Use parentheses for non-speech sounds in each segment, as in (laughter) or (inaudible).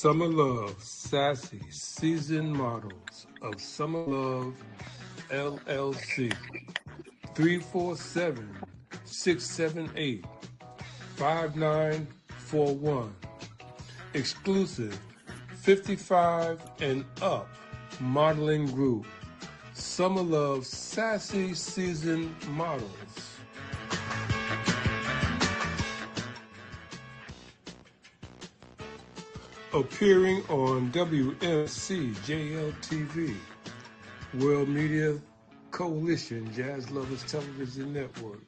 Summer Love, sassy, seasoned models of Summer Love LLC. 347 678 5941. Exclusive 55 and up modeling group. Summer Love Sassy Season Models. Appearing on WMC JLTV, World Media Coalition Jazz Lovers Television Network.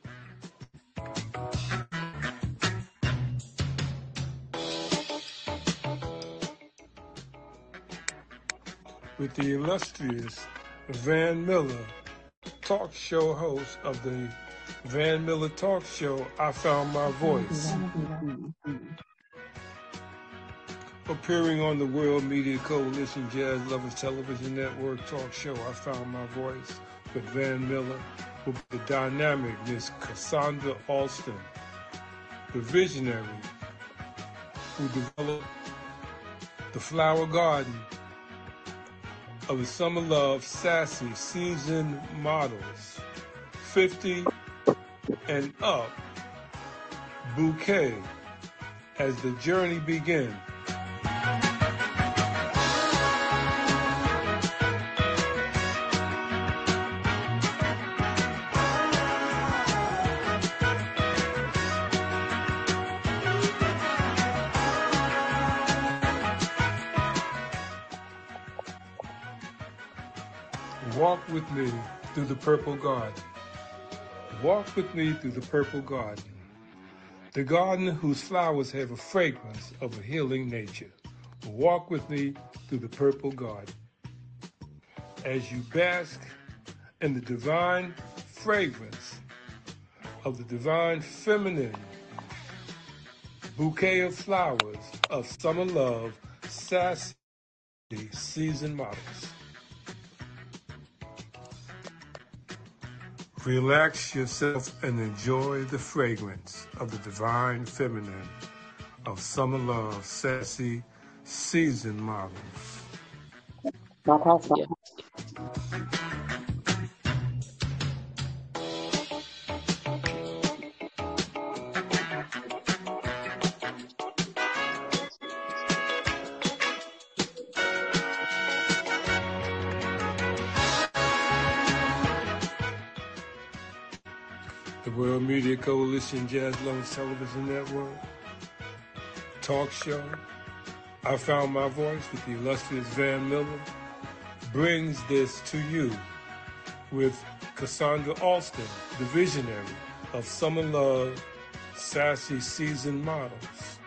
With the illustrious Van Miller, talk show host of the Van Miller Talk Show, I Found My Voice. Appearing on the World Media Coalition Jazz Lovers Television Network talk show, I Found My Voice with Van Miller, with the dynamic Miss Cassandra Alston, the visionary who developed the flower garden of the Summer Love Sassy Season Models, 50 and up bouquet as the journey begins. With me through the purple garden. Walk with me through the purple garden. The garden whose flowers have a fragrance of a healing nature. Walk with me through the purple garden. As you bask in the divine fragrance of the divine feminine bouquet of flowers of summer love, sassy season models. Relax yourself and enjoy the fragrance of the divine feminine of summer love, sassy season models. Yeah. World Media Coalition Jazz Lovers Television Network talk show. I found my voice with the illustrious Van Miller brings this to you with Cassandra Alston, the visionary of Summer Love Sassy Season Models.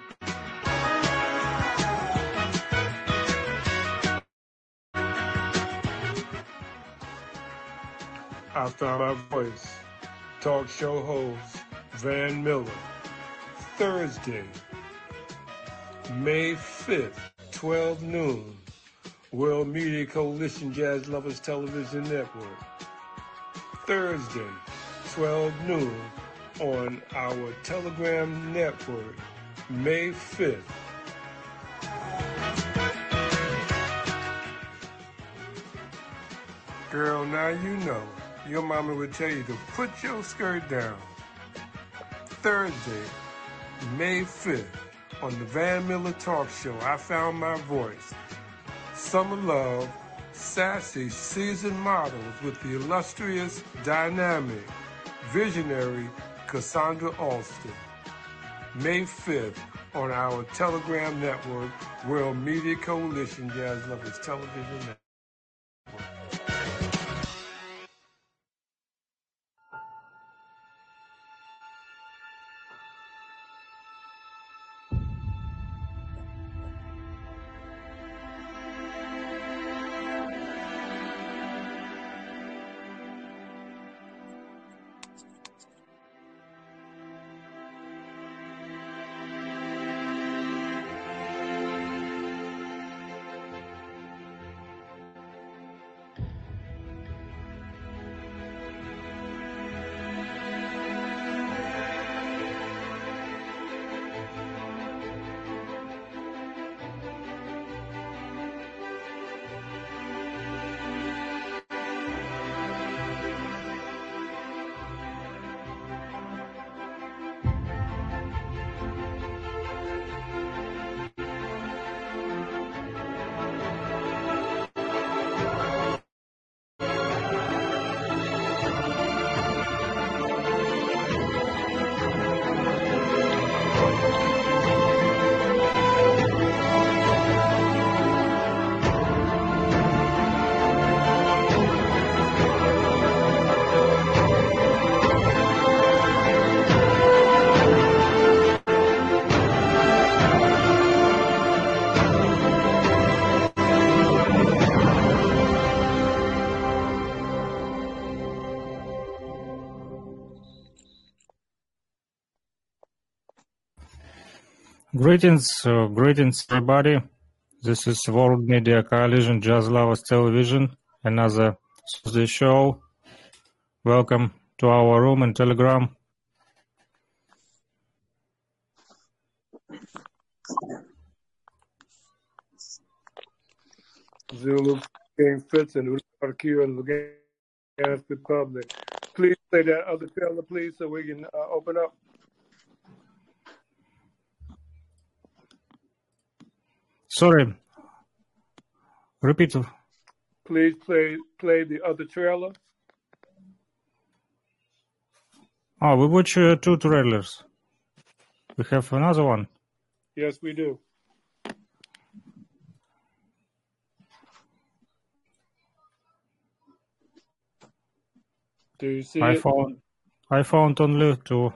I found my voice. Talk show host Van Miller. Thursday, May 5th, 12 noon. World Media Coalition Jazz Lovers Television Network. Thursday, 12 noon on our Telegram network, May 5th. Girl, now you know. Your mama would tell you to put your skirt down. Thursday, May 5th, on the Van Miller Talk Show, I found my voice. Summer Love, sassy seasoned models with the illustrious, dynamic, visionary Cassandra Alston. May 5th on our Telegram network, World Media Coalition Jazz Lovers Television Network. Greetings, uh, greetings everybody. This is World Media Coalition Jazz Lovers Television, another Thursday show. Welcome to our room and Telegram. Zulu King Fitz and Q and Lugansk Republic. Please say that other trailer, please, so we can uh, open up. Sorry, repeat. Please play play the other trailer. Oh, we watch uh, two trailers. We have another one. Yes, we do. Do you see I it? found I found only two.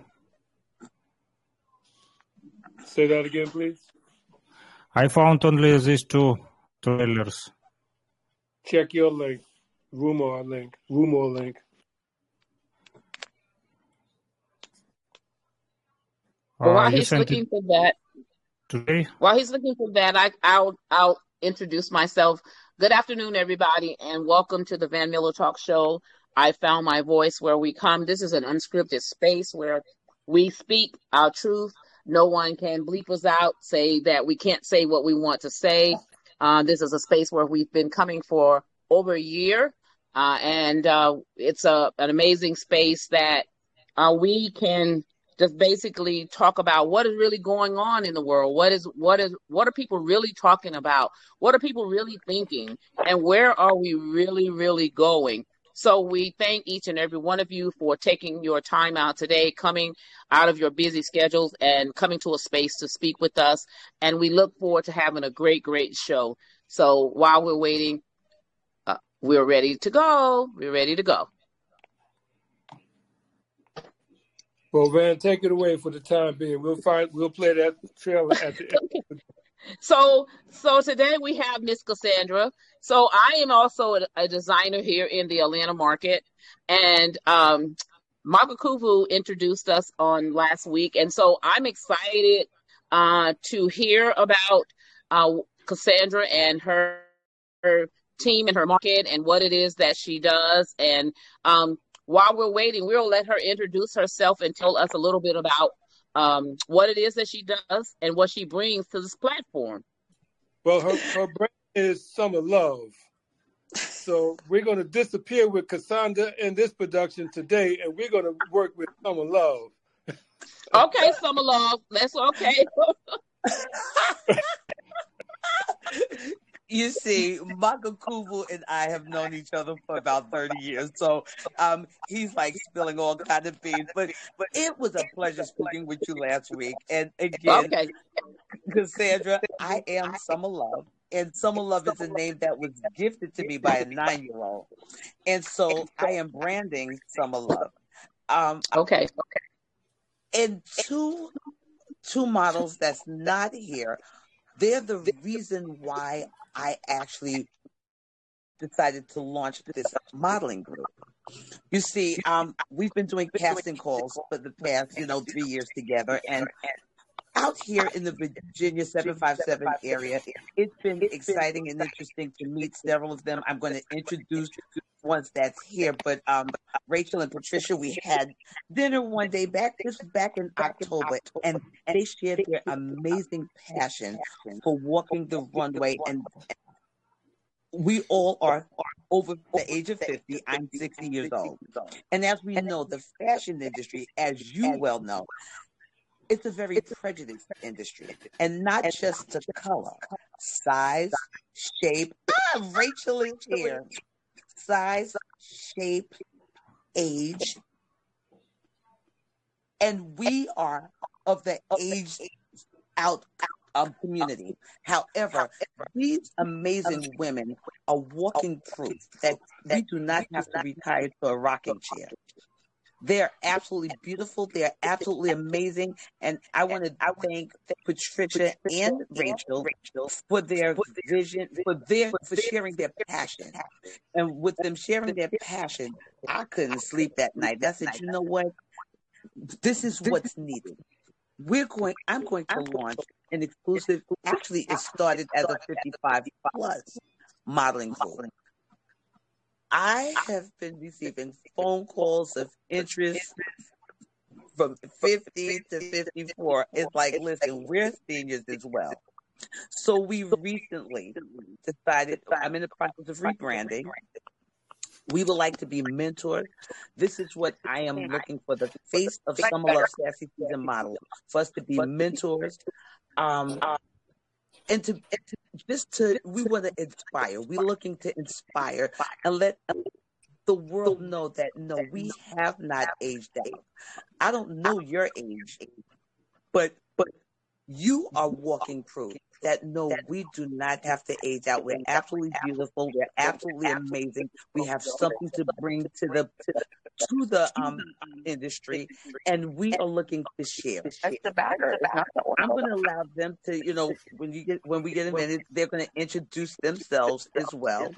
Say that again, please. I found only these two trailers. Check your link. Rumor link. Rumor link. Well, Uh, while you he's looking for that, today? while he's looking for that, I, I'll I'll introduce myself. Good afternoon, everybody, and welcome to the Van Miller Talk Show. I found my voice where we come. This is an unscripted space where we speak our truth. No one can bleep us out, say that we can't say what we want to say. Uh, this is a space where we've been coming for over a year, uh, and uh, it's a an amazing space that uh, we can just basically talk about what is really going on in the world. What is what is what are people really talking about? What are people really thinking? And where are we really, really going? So we thank each and every one of you for taking your time out today, coming out of your busy schedules and coming to a space to speak with us. And we look forward to having a great, great show. So while we're waiting, uh, we're ready to go. We're ready to go. Well, Van, take it away for the time being. We'll find. We'll play that trailer at the end. (laughs) So, so today we have Miss Cassandra. So I am also a, a designer here in the Atlanta market, and um, Kuvu introduced us on last week, and so I'm excited uh, to hear about uh, Cassandra and her, her team and her market and what it is that she does. And um, while we're waiting, we'll let her introduce herself and tell us a little bit about um, what it is that she does and what she brings to this platform. Well, her her brand is Summer Love. So we're going to disappear with Cassandra in this production today, and we're going to work with Summer Love. Okay, Summer Love, that's okay. (laughs) (laughs) you see, Michael Kubu and I have known each other for about 30 years. So um, he's like spilling all kind of beans. But but it was a pleasure speaking with you last week. And again, Okay, Cassandra, I am Summer Love. And Summer Love is a name that was gifted to me by a nine year old. And so I am branding Summer Love. Um, okay, and two two models that's not here they're the reason why i actually decided to launch this modeling group. You see um we've been doing casting calls for the past you know three years together and out here in the Virginia 757 area, it's been exciting and interesting to meet several of them. I'm going to introduce ones that's here, but um, Rachel and Patricia, we had dinner one day back. This was back in October, and they shared their amazing passion for walking the runway. And we all are over the age of 50. I'm 60 years old. And as we know, the fashion industry, as you well know, it's a very prejudiced industry and not just to color, size, shape. Ah, Rachel is here. Size, shape, age. And we are of the age out um, community. However, these amazing women are walking proof that we do not have to retire to a rocking chair. They're absolutely beautiful. They're absolutely amazing. And I want to thank Patricia and Rachel for their vision, for their for sharing their passion. And with them sharing their passion, I couldn't sleep that night. I said, you know what? This is what's needed. We're going I'm going to launch an exclusive. Actually, it started as a 55 plus modeling school. I have been receiving phone calls of interest from 50 to 54. It's like, listen, we're seniors as well. So we recently decided, I'm in the process of rebranding. We would like to be mentors. This is what I am looking for the face of some Summer Love Sassy Season model for us to be mentors. Um, and to, and to just to, we want to inspire. We're looking to inspire and let the world know that no, we have not aged out. I don't know your age, but but you are walking proof that no, we do not have to age out. We're absolutely beautiful. We're absolutely amazing. We have something to bring to the to, to the um industry, and we are looking to share. That's the backer. It's not the I'm going to allow them to, you know, when you get when we get a minute, they're going to introduce themselves as well.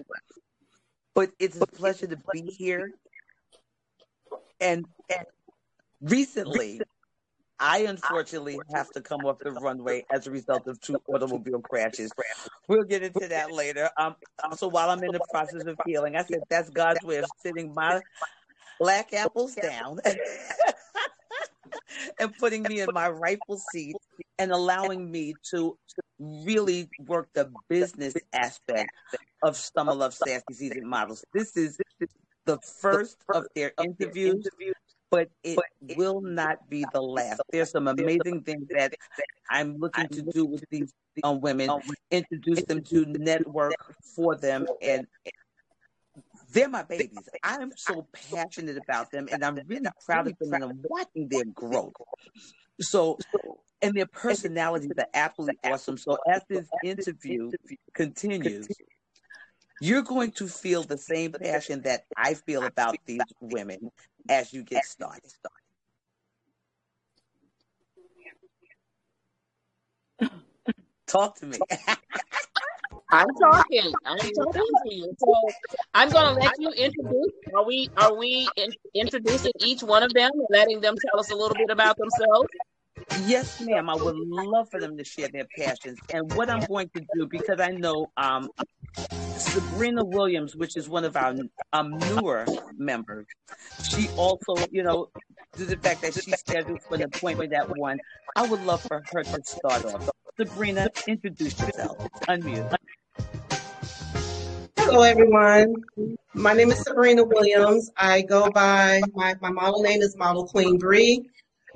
But it's a pleasure to be here. And, and recently, I unfortunately have to come off the runway as a result of two automobile crashes. We'll get into that later. Um, so while I'm in the process of healing, I said that's God's way of sitting my black apples down (laughs) and putting me in my rightful seat and allowing me to really work the business aspect of Summer Love Sassy Season Models. This is the first of their interviews, but it will not be the last. There's some amazing things that I'm looking to do with these um, women, introduce them to network for them, and they're my babies. I'm so passionate about them, and I'm really (laughs) proud of them, and I'm watching their growth. So, and their personalities are absolutely awesome. So, as this interview continues, you're going to feel the same passion that I feel about these women as you get started. Talk to me. (laughs) I'm talking. I'm talking to you. So I'm going to let you introduce. Are we are we in, introducing each one of them and letting them tell us a little bit about themselves? Yes, ma'am. I would love for them to share their passions. And what I'm going to do, because I know um, Sabrina Williams, which is one of our um, newer members, she also, you know, due to the fact that she's scheduled for an appointment at one, I would love for her to start off. Sabrina, introduce yourself. Unmute. Hello, everyone. My name is Sabrina Williams. I go by my, my model name is Model Queen Bree.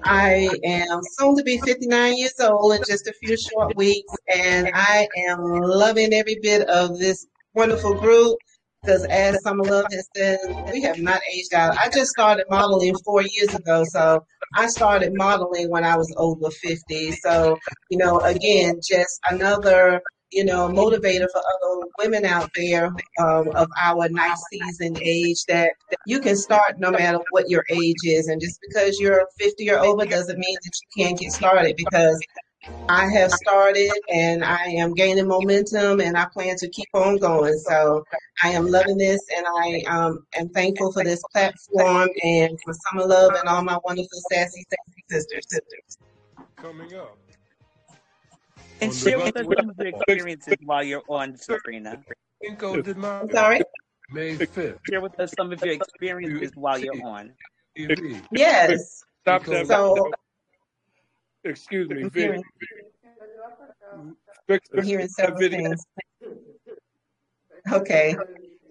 I am soon to be 59 years old in just a few short weeks, and I am loving every bit of this wonderful group. Because as Summer Love has said, we have not aged out. I just started modeling four years ago, so I started modeling when I was over 50. So, you know, again, just another you know, motivator for other women out there um, of our nice season age that you can start no matter what your age is. And just because you're 50 or over doesn't mean that you can't get started because I have started and I am gaining momentum and I plan to keep on going. So I am loving this and I um, am thankful for this platform and for Summer Love and all my wonderful sassy, sassy sisters. sisters. Coming up. And On share with us some of your experiences while you're on, Sabrina. Cinco de Mayo, I'm sorry? May 5th, Share with us some of your experiences while you're on. Yes. Stop that. So Excuse me, I'm Vic. hearing, Fix I'm hearing that several video. things. Okay.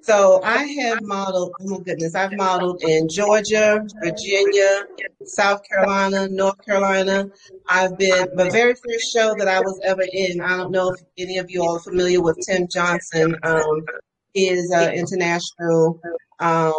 So I have modeled, oh my goodness, I've modeled in Georgia, Virginia, South Carolina, North Carolina. I've been, the very first show that I was ever in, I don't know if any of you all are familiar with Tim Johnson. Um, he is uh, international um,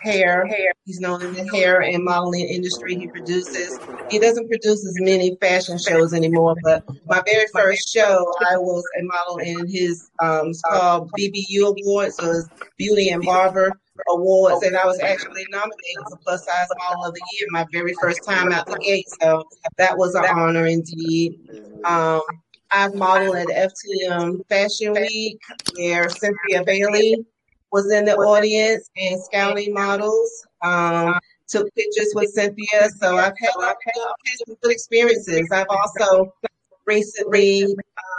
hair. Hair. He's known in the hair and modeling industry. He produces, he doesn't produce as many fashion shows anymore, but my very first show, I was a model in his, um, it's called BBU Awards, so it's Beauty and Barber Awards, and I was actually nominated for Plus Size Model of the Year my very first time out the gate, so that was an honor indeed. Um, I've modeled at FTM Fashion Week where Cynthia Bailey was in the audience and scouting models. Um, took pictures with Cynthia. So I've had, I've had, some good experiences. I've also recently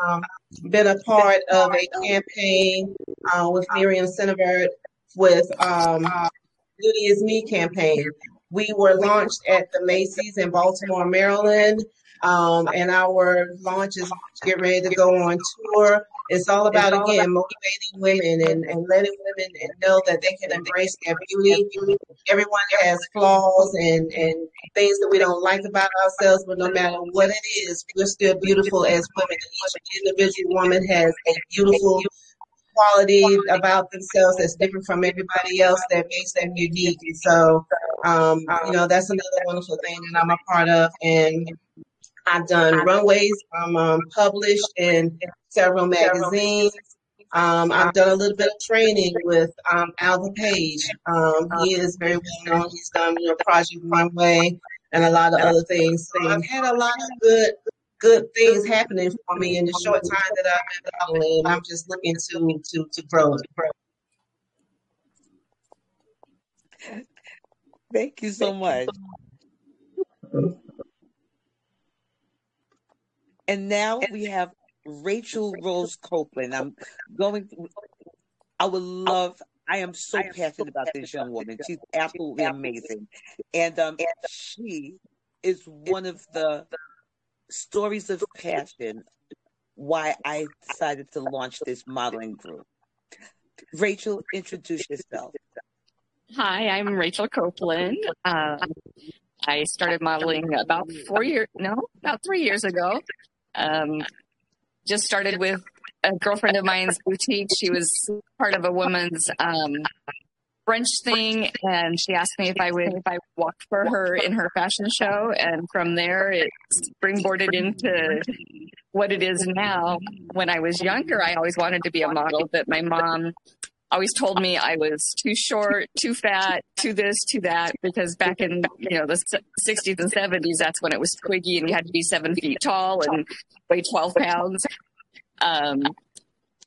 um, been a part of a campaign uh, with Miriam Sinnevert with um, Beauty is Me campaign. We were launched at the Macy's in Baltimore, Maryland. Um, and our launch is getting ready to go on tour. It's all about, again, motivating women and, and letting women know that they can embrace their beauty. Everyone has flaws and, and things that we don't like about ourselves, but no matter what it is, we're still beautiful as women. Each individual woman has a beautiful quality about themselves that's different from everybody else that makes them unique. And so, um, you know, that's another wonderful thing that I'm a part of. And I've done runways. I'm um, published in several magazines. Um, I've done a little bit of training with um, Alva Page. Um, he is very well known. He's done you know Project Runway and a lot of other things. So I've had a lot of good good things happening for me in the short time that I've been modeling. I'm just looking to to to grow. To grow. Thank you so much. And now we have Rachel Rose Copeland. I'm going. I would love. I am so passionate about this young woman. She's absolutely amazing, and um, she is one of the stories of passion. Why I decided to launch this modeling group. Rachel, introduce yourself. Hi, I'm Rachel Copeland. Um, I started modeling about four years, no, about three years ago. Um, just started with a girlfriend of mine's boutique. She was part of a woman's um, French thing, and she asked me if I would if I walked for her in her fashion show, and from there it springboarded into what it is now. When I was younger, I always wanted to be a model, but my mom always told me I was too short, too fat, too this, too that, because back in, you know, the 60s and 70s, that's when it was twiggy and you had to be seven feet tall and weigh 12 pounds. Um,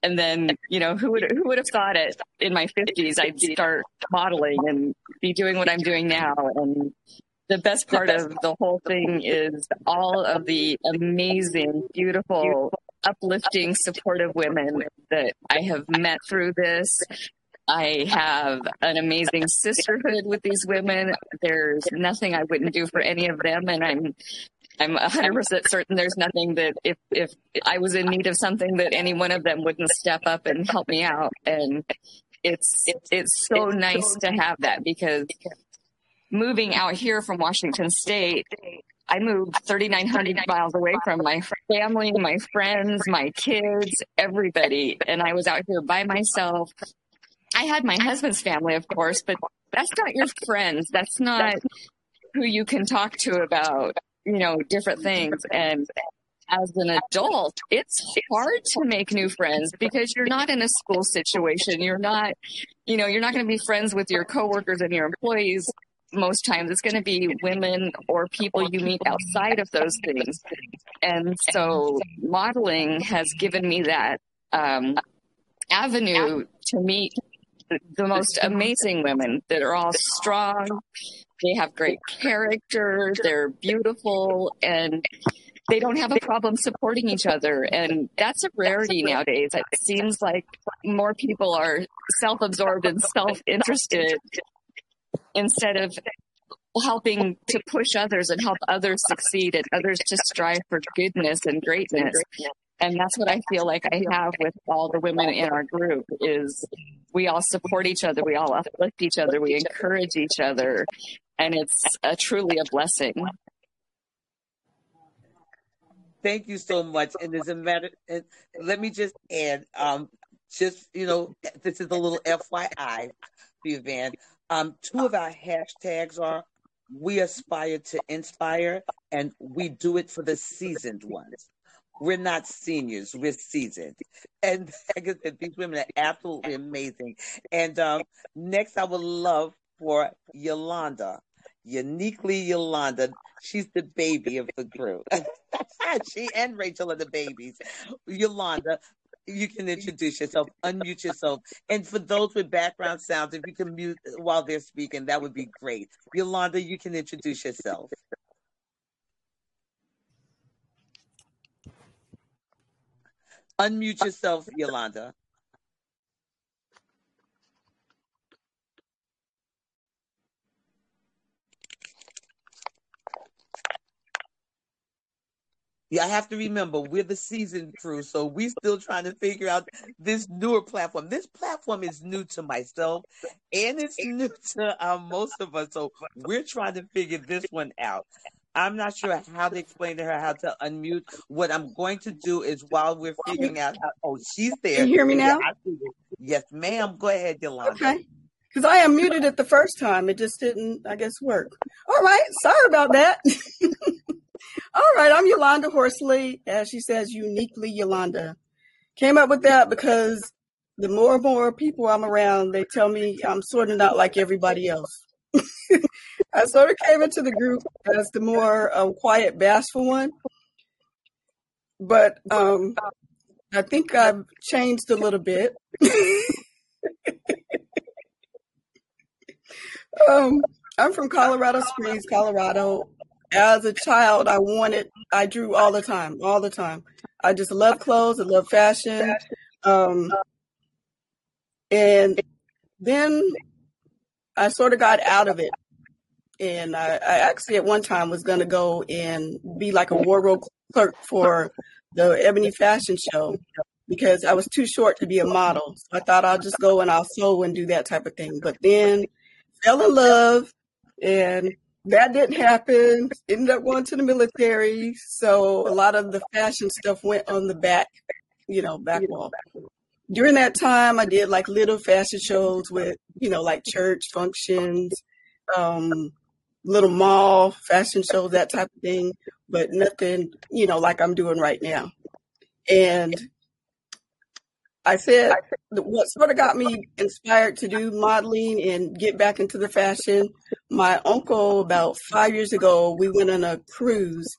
and then, you know, who would, who would have thought it in my 50s, I'd start modeling and be doing what I'm doing now. And the best part of the whole thing mm-hmm. is all of the amazing, beautiful uplifting, supportive women that I have met through this. I have an amazing sisterhood with these women. There's nothing I wouldn't do for any of them, and I'm I'm 100% certain there's nothing that if if I was in need of something that any one of them wouldn't step up and help me out. And it's it's so nice to have that because moving out here from Washington State, I moved 3,900 miles away from my family, my friends, my kids, everybody. And I was out here by myself. I had my husband's family, of course, but that's not your friends. That's not who you can talk to about, you know, different things. And as an adult, it's hard to make new friends because you're not in a school situation. You're not, you know, you're not going to be friends with your coworkers and your employees most times it's going to be women or people you meet outside of those things. And so modeling has given me that um, avenue to meet the most amazing women that are all strong. They have great character. They're beautiful and they don't have a problem supporting each other. And that's a rarity nowadays. It seems like more people are self absorbed and self interested instead of helping to push others and help others succeed and others to strive for goodness and greatness. And that's what I feel like I have with all the women in our group is we all support each other. We all uplift each other. We encourage each other. And it's a, truly a blessing. Thank you so much. And as a matter, and let me just add, um, just, you know, this is a little FYI for you, Van. Um, two of our hashtags are we aspire to inspire and we do it for the seasoned ones. We're not seniors, we're seasoned. And (laughs) these women are absolutely amazing. And um, next, I would love for Yolanda, uniquely Yolanda. She's the baby of the group. (laughs) she and Rachel are the babies. Yolanda, you can introduce yourself, unmute yourself. And for those with background sounds, if you can mute while they're speaking, that would be great. Yolanda, you can introduce yourself. Unmute yourself, Yolanda. Yeah, I have to remember we're the seasoned crew, so we're still trying to figure out this newer platform. This platform is new to myself, and it's new to um, most of us. So we're trying to figure this one out. I'm not sure how to explain to her how to unmute. What I'm going to do is while we're figuring out how. Oh, she's there. Can you hear me now? Yes, ma'am. Go ahead, Yolanda. Okay. Because I unmuted it the first time, it just didn't, I guess, work. All right, sorry about that. (laughs) Right, I'm Yolanda Horsley, as she says, uniquely Yolanda. Came up with that because the more and more people I'm around, they tell me I'm sort of not like everybody else. (laughs) I sort of came into the group as the more um, quiet, bashful one, but um, I think I've changed a little bit. (laughs) um, I'm from Colorado Springs, Colorado as a child, I wanted, I drew all the time, all the time. I just love clothes, I love fashion. Um, and then I sort of got out of it. And I, I actually at one time was going to go and be like a wardrobe clerk for the Ebony Fashion Show because I was too short to be a model. So I thought I'll just go and I'll sew and do that type of thing. But then fell in love and that didn't happen. Ended up going to the military. So a lot of the fashion stuff went on the back, you know, back wall. During that time, I did like little fashion shows with, you know, like church functions, um, little mall fashion shows, that type of thing, but nothing, you know, like I'm doing right now. And I said what sort of got me inspired to do modeling and get back into the fashion. My uncle, about five years ago, we went on a cruise,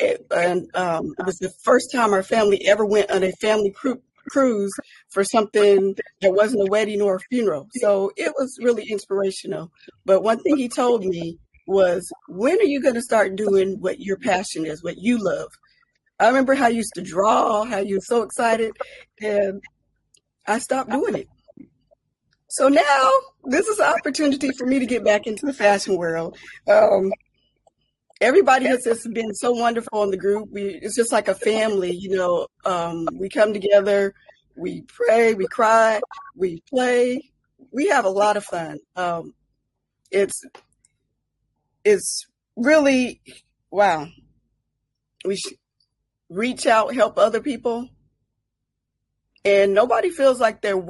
and um, it was the first time our family ever went on a family cru- cruise for something that wasn't a wedding or a funeral. So it was really inspirational. But one thing he told me was, "When are you going to start doing what your passion is, what you love?" I remember how you used to draw, how you were so excited, and I stopped doing it. So now this is an opportunity for me to get back into the fashion world. Um, everybody has just been so wonderful in the group. We, it's just like a family, you know. Um, we come together, we pray, we cry, we play, we have a lot of fun. Um, it's it's really wow. We reach out, help other people and nobody feels like they're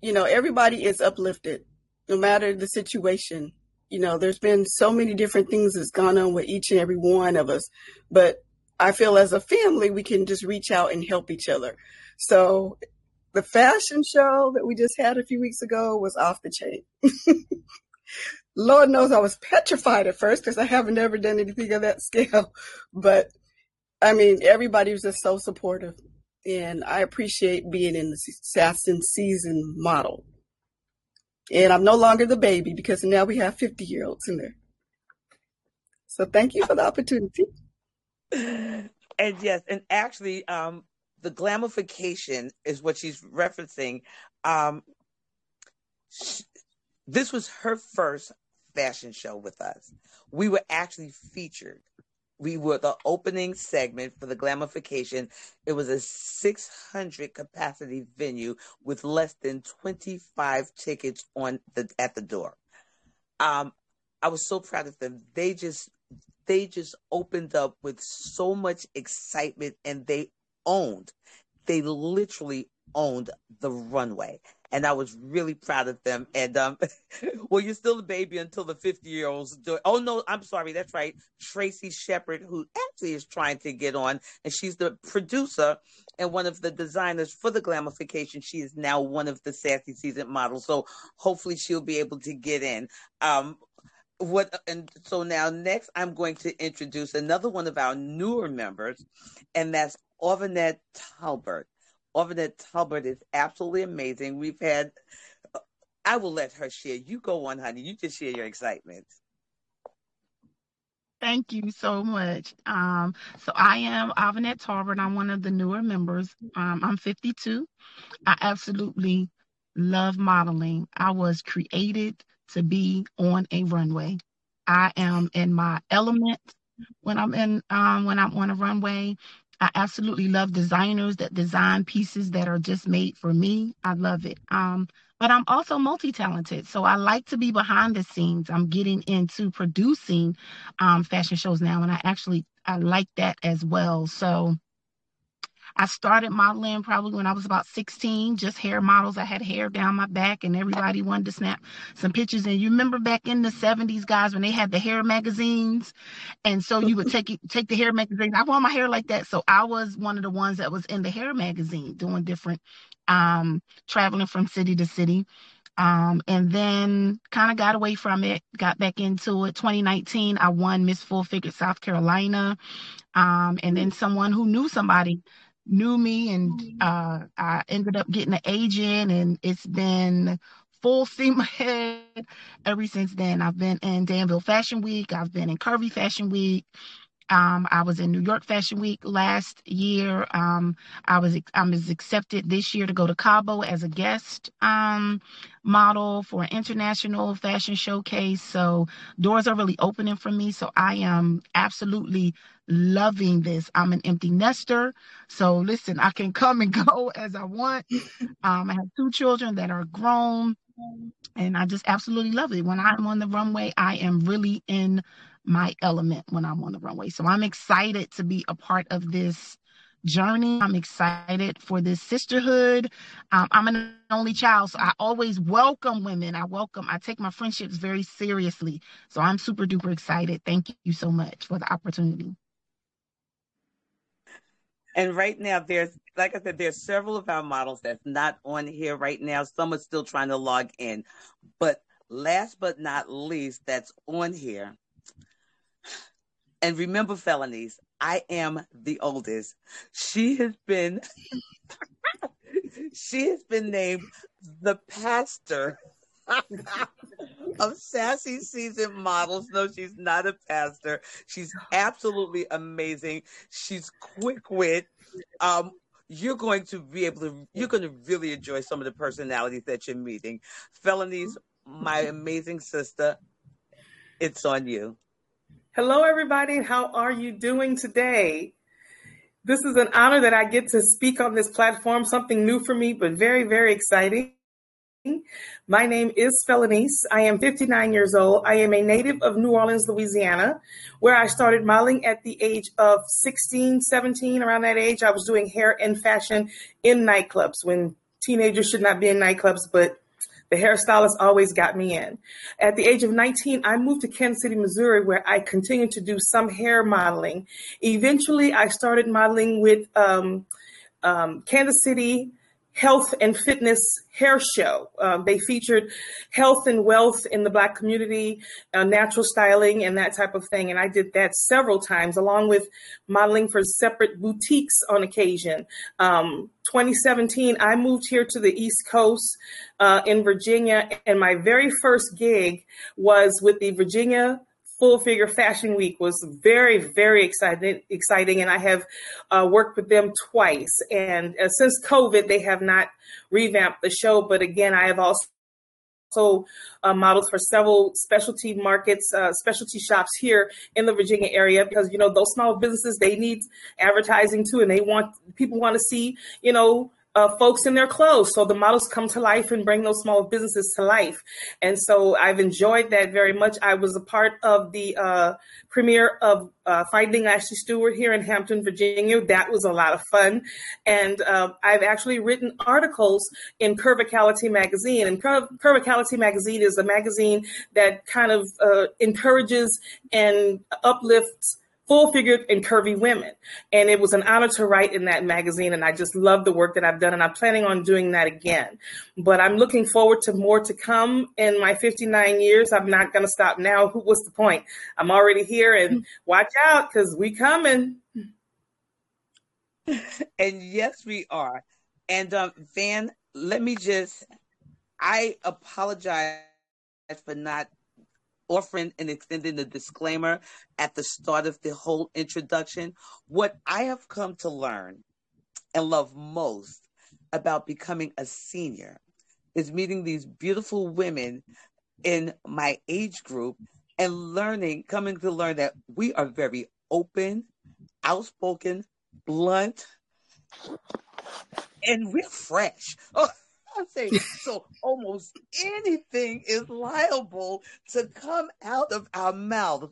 you know everybody is uplifted no matter the situation. You know there's been so many different things that's gone on with each and every one of us but i feel as a family we can just reach out and help each other. So the fashion show that we just had a few weeks ago was off the chain. (laughs) Lord knows i was petrified at first because i haven't ever done anything of that scale (laughs) but i mean everybody was just so supportive and I appreciate being in the assassin season model. And I'm no longer the baby because now we have 50 year olds in there. So thank you for the opportunity. (laughs) And yes, and actually, um, the glamification is what she's referencing. Um, she, this was her first fashion show with us. We were actually featured we were the opening segment for the glamification. It was a 600 capacity venue with less than 25 tickets on the at the door. Um, I was so proud of them. They just they just opened up with so much excitement and they owned. They literally owned the runway and I was really proud of them. And um, (laughs) well, you're still a baby until the 50 year olds do. Oh no, I'm sorry, that's right. Tracy Shepard, who actually is trying to get on, and she's the producer and one of the designers for the glamification. She is now one of the sassy season models, so hopefully she'll be able to get in. Um, what and so now next I'm going to introduce another one of our newer members, and that's Orvanette Talbert. Ornette Hubbard is absolutely amazing. We've had, I will let her share. You go on, honey. You just share your excitement. Thank you so much. Um, so I am Avanette Tarbert. I'm one of the newer members. Um, I'm 52. I absolutely love modeling. I was created to be on a runway. I am in my element when I'm in um, when I'm on a runway. I absolutely love designers that design pieces that are just made for me. I love it. Um, but I'm also multi-talented. So I like to be behind the scenes. I'm getting into producing um, fashion shows now, and I actually I like that as well. So I started modeling probably when I was about 16, just hair models. I had hair down my back, and everybody wanted to snap some pictures. And you remember back in the 70s, guys, when they had the hair magazines, and so you would (laughs) take it, take the hair magazine. I want my hair like that, so I was one of the ones that was in the hair magazine doing different, um, traveling from city to city. Um, and then kind of got away from it, got back into it. 2019, I won Miss Full Figure South Carolina. Um, and then someone who knew somebody knew me and uh, I ended up getting an agent and it's been full steam (laughs) ahead ever since then. I've been in Danville Fashion Week. I've been in Curvy Fashion Week. Um, I was in New York Fashion Week last year. Um, I was I was accepted this year to go to Cabo as a guest um, model for an international fashion showcase. So doors are really opening for me. So I am absolutely loving this. I'm an empty nester. So listen, I can come and (laughs) go as I want. Um, I have two children that are grown and I just absolutely love it. When I'm on the runway, I am really in my element when I'm on the runway. So I'm excited to be a part of this journey. I'm excited for this sisterhood. Um, I'm an only child, so I always welcome women. I welcome, I take my friendships very seriously. So I'm super duper excited. Thank you so much for the opportunity. And right now, there's, like I said, there's several of our models that's not on here right now. Some are still trying to log in. But last but not least, that's on here and remember, Felonice, I am the oldest. She has been, (laughs) she has been named the pastor (laughs) of Sassy Season Models. No, she's not a pastor. She's absolutely amazing. She's quick wit. Um, you're going to be able to, you're going to really enjoy some of the personalities that you're meeting. Felonice, my amazing sister, it's on you. Hello, everybody. How are you doing today? This is an honor that I get to speak on this platform, something new for me, but very, very exciting. My name is Felonice. I am 59 years old. I am a native of New Orleans, Louisiana, where I started modeling at the age of 16, 17. Around that age, I was doing hair and fashion in nightclubs when teenagers should not be in nightclubs, but the hairstylist always got me in. At the age of 19, I moved to Kansas City, Missouri, where I continued to do some hair modeling. Eventually, I started modeling with um, um, Kansas City health and fitness hair show. Um, they featured health and wealth in the Black community, uh, natural styling, and that type of thing. And I did that several times, along with modeling for separate boutiques on occasion. Um, 2017, I moved here to the East Coast uh, in Virginia, and my very first gig was with the Virginia Full Figure Fashion Week was very, very exciting. Exciting, and I have uh, worked with them twice. And uh, since COVID, they have not revamped the show. But again, I have also also uh, modeled for several specialty markets, uh, specialty shops here in the Virginia area because you know those small businesses they need advertising too, and they want people want to see you know uh, folks in their clothes. So the models come to life and bring those small businesses to life. And so I've enjoyed that very much. I was a part of the uh, premiere of uh, Finding Ashley Stewart here in Hampton, Virginia. That was a lot of fun. And uh, I've actually written articles in Curvicality magazine. And Cur- Curvicality magazine is a magazine that kind of uh, encourages and uplifts full figured and curvy women. And it was an honor to write in that magazine. And I just love the work that I've done. And I'm planning on doing that again. But I'm looking forward to more to come in my 59 years. I'm not going to stop now. What's the point? I'm already here and (laughs) watch out because we coming. (laughs) And yes, we are. And um, Van, let me just, I apologize for not offering and extending the disclaimer at the start of the whole introduction. What I have come to learn and love most about becoming a senior is meeting these beautiful women in my age group and learning, coming to learn that we are very open, outspoken, blunt, and we're fresh. Oh, I say so almost anything is liable to come out of our mouth.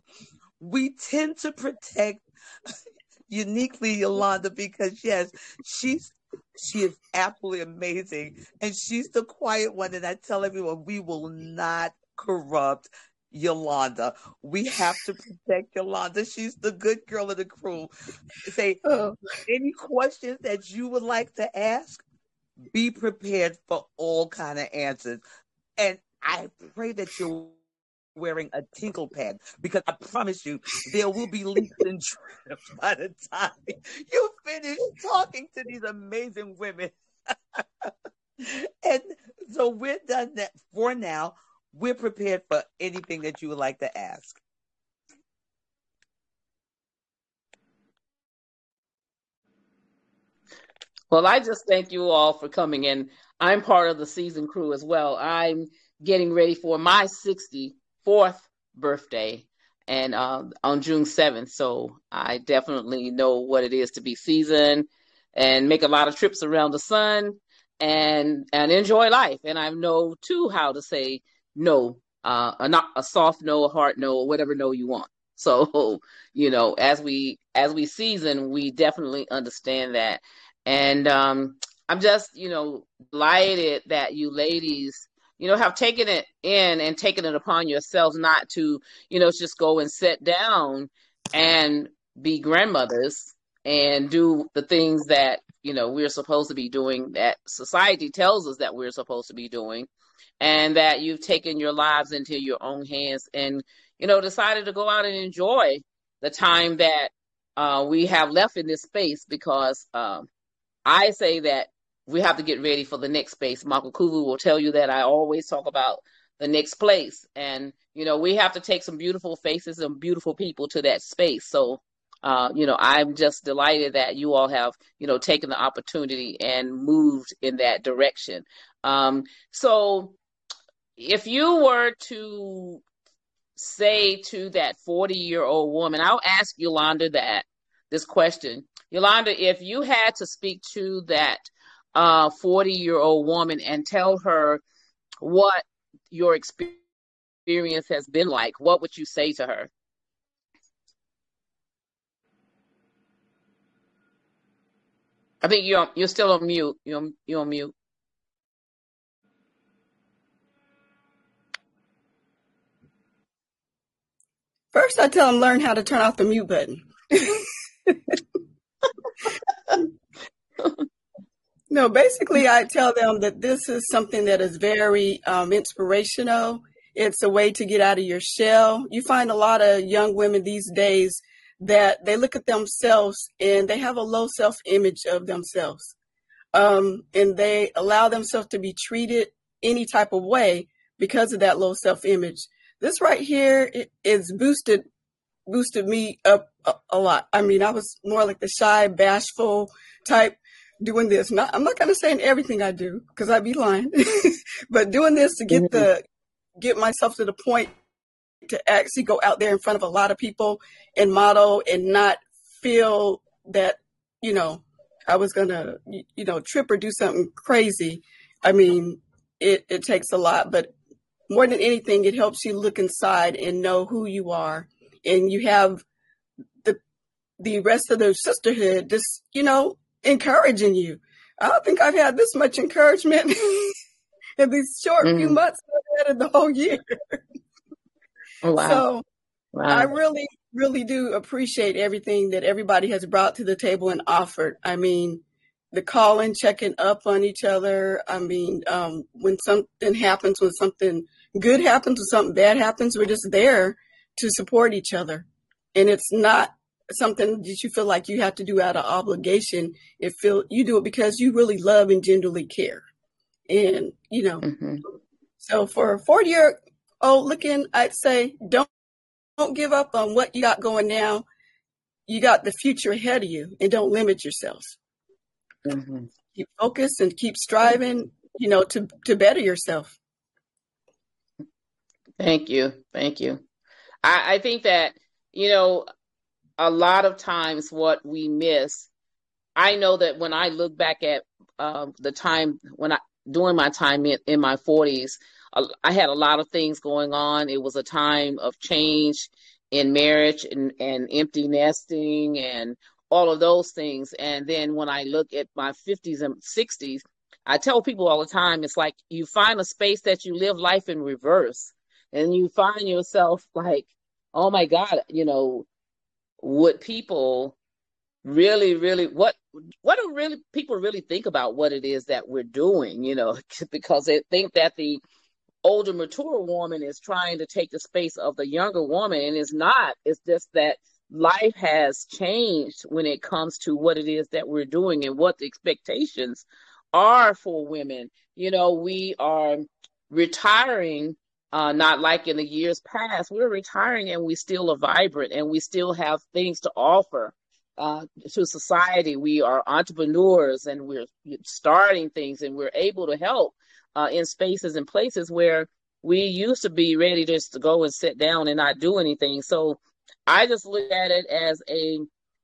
We tend to protect (laughs) uniquely Yolanda because yes, she's she is absolutely amazing. And she's the quiet one. And I tell everyone we will not corrupt Yolanda. We have to protect Yolanda. She's the good girl of the crew. Say oh. any questions that you would like to ask, be prepared for all kind of answers. And I pray that you're wearing a tinkle pad because I promise you there will be leaks and trips (laughs) by the time you finish talking to these amazing women. (laughs) and so we're done that for now. We're prepared for anything that you would like to ask. Well, I just thank you all for coming in. I'm part of the season crew as well. I'm getting ready for my 64th birthday and uh, on June 7th. So I definitely know what it is to be seasoned and make a lot of trips around the sun and and enjoy life. And I know too how to say no, uh, a not a soft no, a hard no, or whatever no you want. So (laughs) you know, as we as we season, we definitely understand that. And um, I'm just you know delighted that you ladies you know have taken it in and taken it upon yourselves not to you know just go and sit down and be grandmothers and do the things that you know we're supposed to be doing that society tells us that we're supposed to be doing and that you've taken your lives into your own hands and you know decided to go out and enjoy the time that uh, we have left in this space because um, I say that we have to get ready for the next space. Michael Kuvu will tell you that I always talk about the next place, and you know we have to take some beautiful faces and beautiful people to that space. So uh, you know, I'm just delighted that you all have, you know, taken the opportunity and moved in that direction. Um, so if you were to say to that 40 year old woman, I'll ask Yolanda that this question. Yolanda, if you had to speak to that 40 uh, year old woman and tell her what your experience has been like, what would you say to her? I think you're you're still on mute. You're you're on mute. First, I tell them learn how to turn off the mute button. (laughs) no, basically, I tell them that this is something that is very um, inspirational. It's a way to get out of your shell. You find a lot of young women these days that they look at themselves and they have a low self image of themselves. Um, and they allow themselves to be treated any type of way because of that low self image. This right here is boosted boosted me up a, a, lot. I mean, I was more like the shy, bashful type doing this. Not, I'm not going to say in everything I do because I'd be lying, (laughs) but doing this to get mm-hmm. the get myself to the point to actually go out there in front of a lot of people and model and not feel that, you know, I was going to, you know, trip or do something crazy. I mean, it, it takes a lot, but more than anything, it helps you look inside and know who you are. And you have the, the rest of the sisterhood just, you know, encouraging you. I don't think I've had this much encouragement (laughs) in these short mm-hmm. few months I've had in the whole year. Oh, wow. So wow. I really, really do appreciate everything that everybody has brought to the table and offered. I mean, the calling, checking up on each other. I mean, um, when something happens, when something good happens, when something bad happens, we're just there to support each other. And it's not something that you feel like you have to do out of obligation. It feel you do it because you really love and genuinely care. And you know, hmm so for a 40 year old looking, I'd say don't don't give up on what you got going now. You got the future ahead of you and don't limit yourselves. hmm Keep focused and keep striving, you know, to to better yourself. Thank you. Thank you. I, I think that, you know, a lot of times what we miss, I know that when I look back at uh, the time when I, during my time in, in my 40s, uh, I had a lot of things going on. It was a time of change in marriage and, and empty nesting and all of those things. And then when I look at my 50s and 60s, I tell people all the time, it's like you find a space that you live life in reverse and you find yourself like, oh my God, you know, would people really, really, what, what do really people really think about what it is that we're doing, you know, (laughs) because they think that the older, mature woman is trying to take the space of the younger woman and it's not. It's just that life has changed when it comes to what it is that we're doing and what the expectations are for women. You know, we are retiring, uh, not like in the years past. We're retiring and we still are vibrant and we still have things to offer uh, to society. We are entrepreneurs and we're starting things and we're able to help uh, in spaces and places where we used to be ready just to go and sit down and not do anything. So I just look at it as a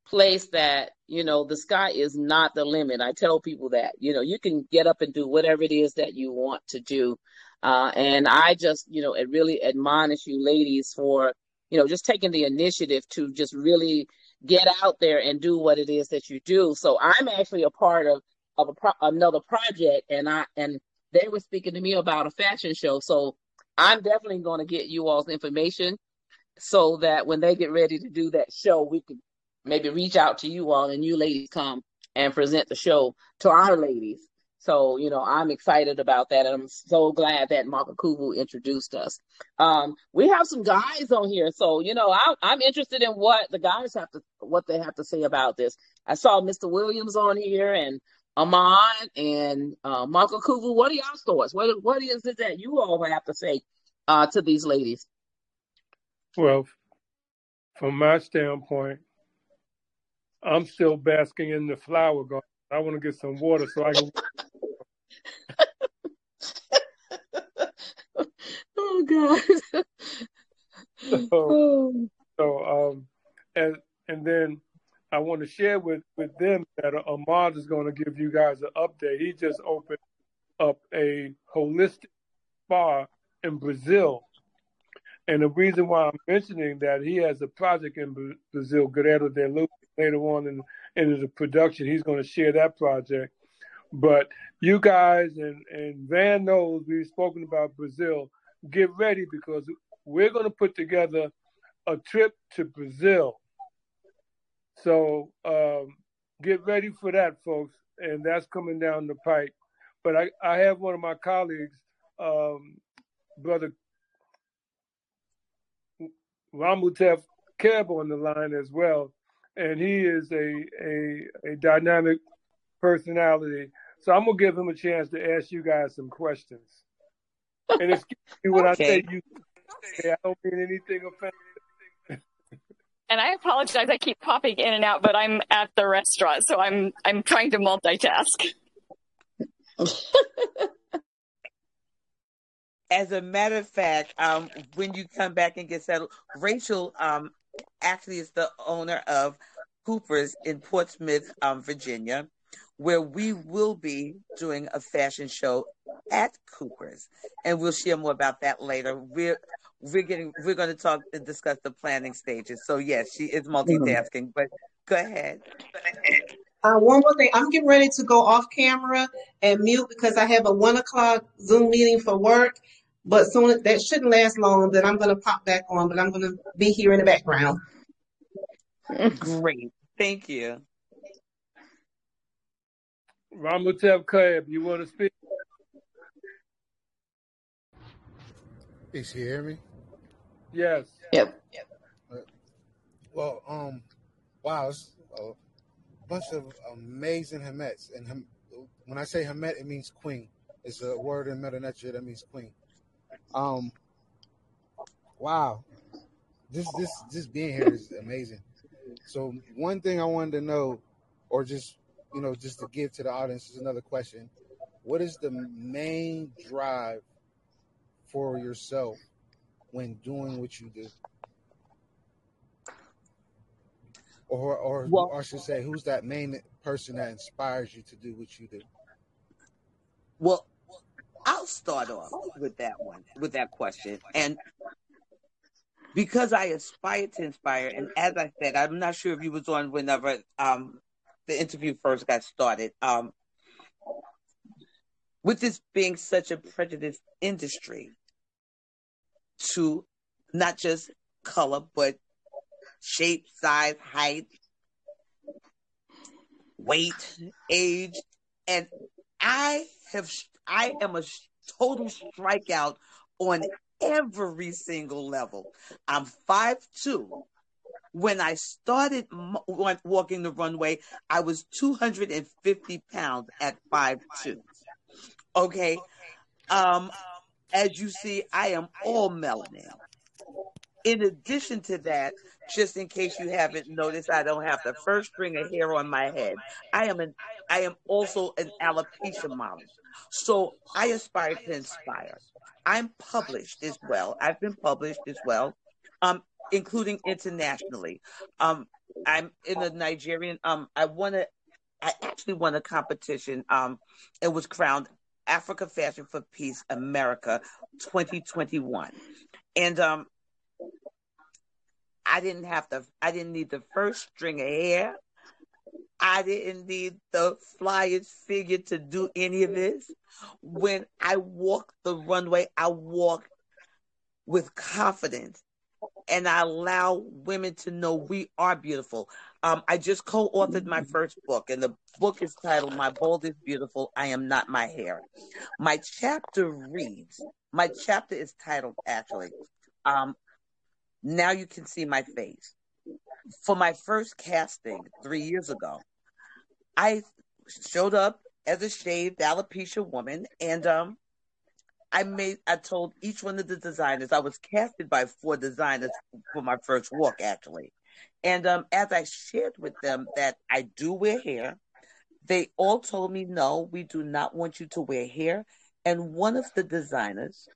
place that you know the sky is not the limit i tell people that you know you can get up and do whatever it is that you want to do uh, and i just you know it really admonish you ladies for you know just taking the initiative to just really get out there and do what it is that you do so i'm actually a part of of pro- another project and i and they were speaking to me about a fashion show so i'm definitely going to get you all's information so that when they get ready to do that show we could maybe reach out to you all and you ladies come and present the show to our ladies. So, you know, I'm excited about that. And I'm so glad that Marco Kuvu introduced us. Um, we have some guys on here. So, you know, I, I'm interested in what the guys have to, what they have to say about this. I saw Mr. Williams on here and Amon and uh, Marco Kuvu. What are y'all thoughts? What, what is it that you all have to say uh, to these ladies? Well, from my standpoint, I'm still basking in the flower garden. I want to get some water so I can. (laughs) oh God. (laughs) So, so um, and and then I want to share with with them that Ahmad is going to give you guys an update. He just opened up a holistic spa in Brazil. And the reason why I'm mentioning that he has a project in Brazil, Guerrero de Luz, later on in, in the production, he's going to share that project. But you guys and, and Van knows we've spoken about Brazil. Get ready because we're going to put together a trip to Brazil. So um, get ready for that, folks. And that's coming down the pike. But I, I have one of my colleagues, um, Brother Ramutev Keb on the line as well, and he is a, a a dynamic personality. So I'm gonna give him a chance to ask you guys some questions. And excuse me when Okay. I say you, I don't mean anything offensive. (laughs) And I apologize. I keep popping in and out, but I'm at the restaurant, so I'm I'm trying to multitask. (laughs) As a matter of fact, um, when you come back and get settled, Rachel um, actually is the owner of Cooper's in Portsmouth, um, Virginia, where we will be doing a fashion show at Cooper's, and we'll share more about that later. We're we're getting we're going to talk and discuss the planning stages. So yes, she is multitasking, but go ahead. Uh, one more thing, I'm getting ready to go off camera and mute because I have a one o'clock Zoom meeting for work. But soon that shouldn't last long. Then I'm going to pop back on, but I'm going to be here in the background. Great, thank you. Ramutev Keb, you want to speak? Is you hear me? Yes. Yep. Well, um, wow, it's a bunch of amazing Hamets. And Ham- when I say Hamet, it means queen. It's a word in Medu Neter that means queen. Um, wow, this this this being here is amazing. So one thing I wanted to know, or just you know, just to give to the audience is another question. What is the main drive for yourself when doing what you do? Or or, Well, or I should say, who's that main person that inspires you to do what you do? well, I'll start off with that one, with that question. And because I aspire to inspire, and as I said, I'm not sure if you was on whenever um the interview first got started. Um, with this being such a prejudiced industry to not just color, but shape, size, height, weight, age, and I have I am a total strikeout on every single level. I'm five two. When I started walking the runway, I was 250 pounds at five two. Okay. Um, as you see, I am all melanin. In addition to that, just in case you haven't noticed, I don't have the first string of hair on my head. I am an I am also an alopecia model. So I aspire to inspire. I'm published as well. I've been published as well, um, including internationally. Um, I'm in the Nigerian. Um, I won a. I actually won a competition. Um, it was crowned Africa Fashion for Peace America 2021, and um, I didn't have to. I didn't need the first string of hair. I didn't need the flyest figure to do any of this. When I walk the runway, I walk with confidence and I allow women to know we are beautiful. Um, I just co-authored my first book, and the book is titled "My Bold is Beautiful. I Am Not My Hair." My chapter reads. My chapter is titled actually. Um, now you can see my face. For my first casting three years ago, I showed up as a shaved alopecia woman, and um, I made. I told each one of the designers I was casted by four designers for my first walk, actually. And um, as I shared with them that I do wear hair, they all told me, "No, we do not want you to wear hair." And one of the designers,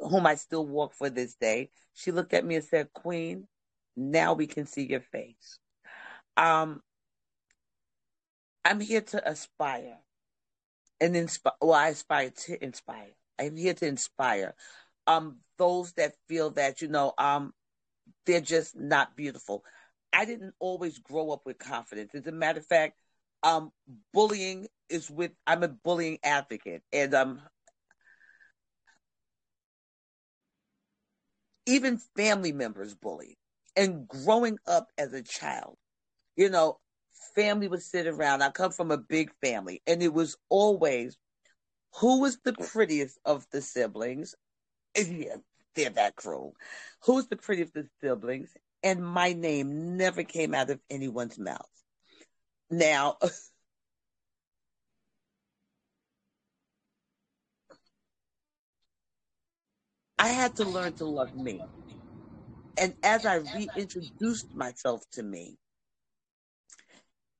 whom I still walk for this day, she looked at me and said, "Queen, now we can see your face." Um, I'm here to aspire and inspire. Well, I aspire to inspire. I'm here to inspire um those that feel that you know um they're just not beautiful. I didn't always grow up with confidence. As a matter of fact, um bullying is with I'm a bullying advocate and um even family members bully. And growing up as a child, you know, family would sit around. I come from a big family, and it was always who was the prettiest of the siblings. Yeah, they're that cruel. Who's the prettiest of the siblings? And my name never came out of anyone's mouth. Now, (laughs) I had to learn to love me. And as I reintroduced myself to me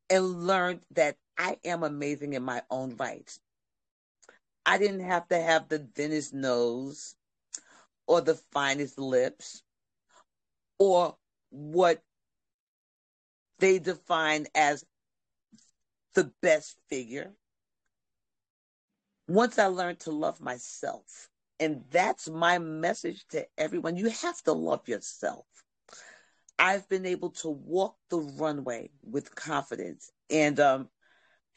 and learned that I am amazing in my own right, I didn't have to have the thinnest nose or the finest lips or what they define as the best figure. Once I learned to love myself, and that's my message to everyone you have to love yourself. I've been able to walk the runway with confidence and um,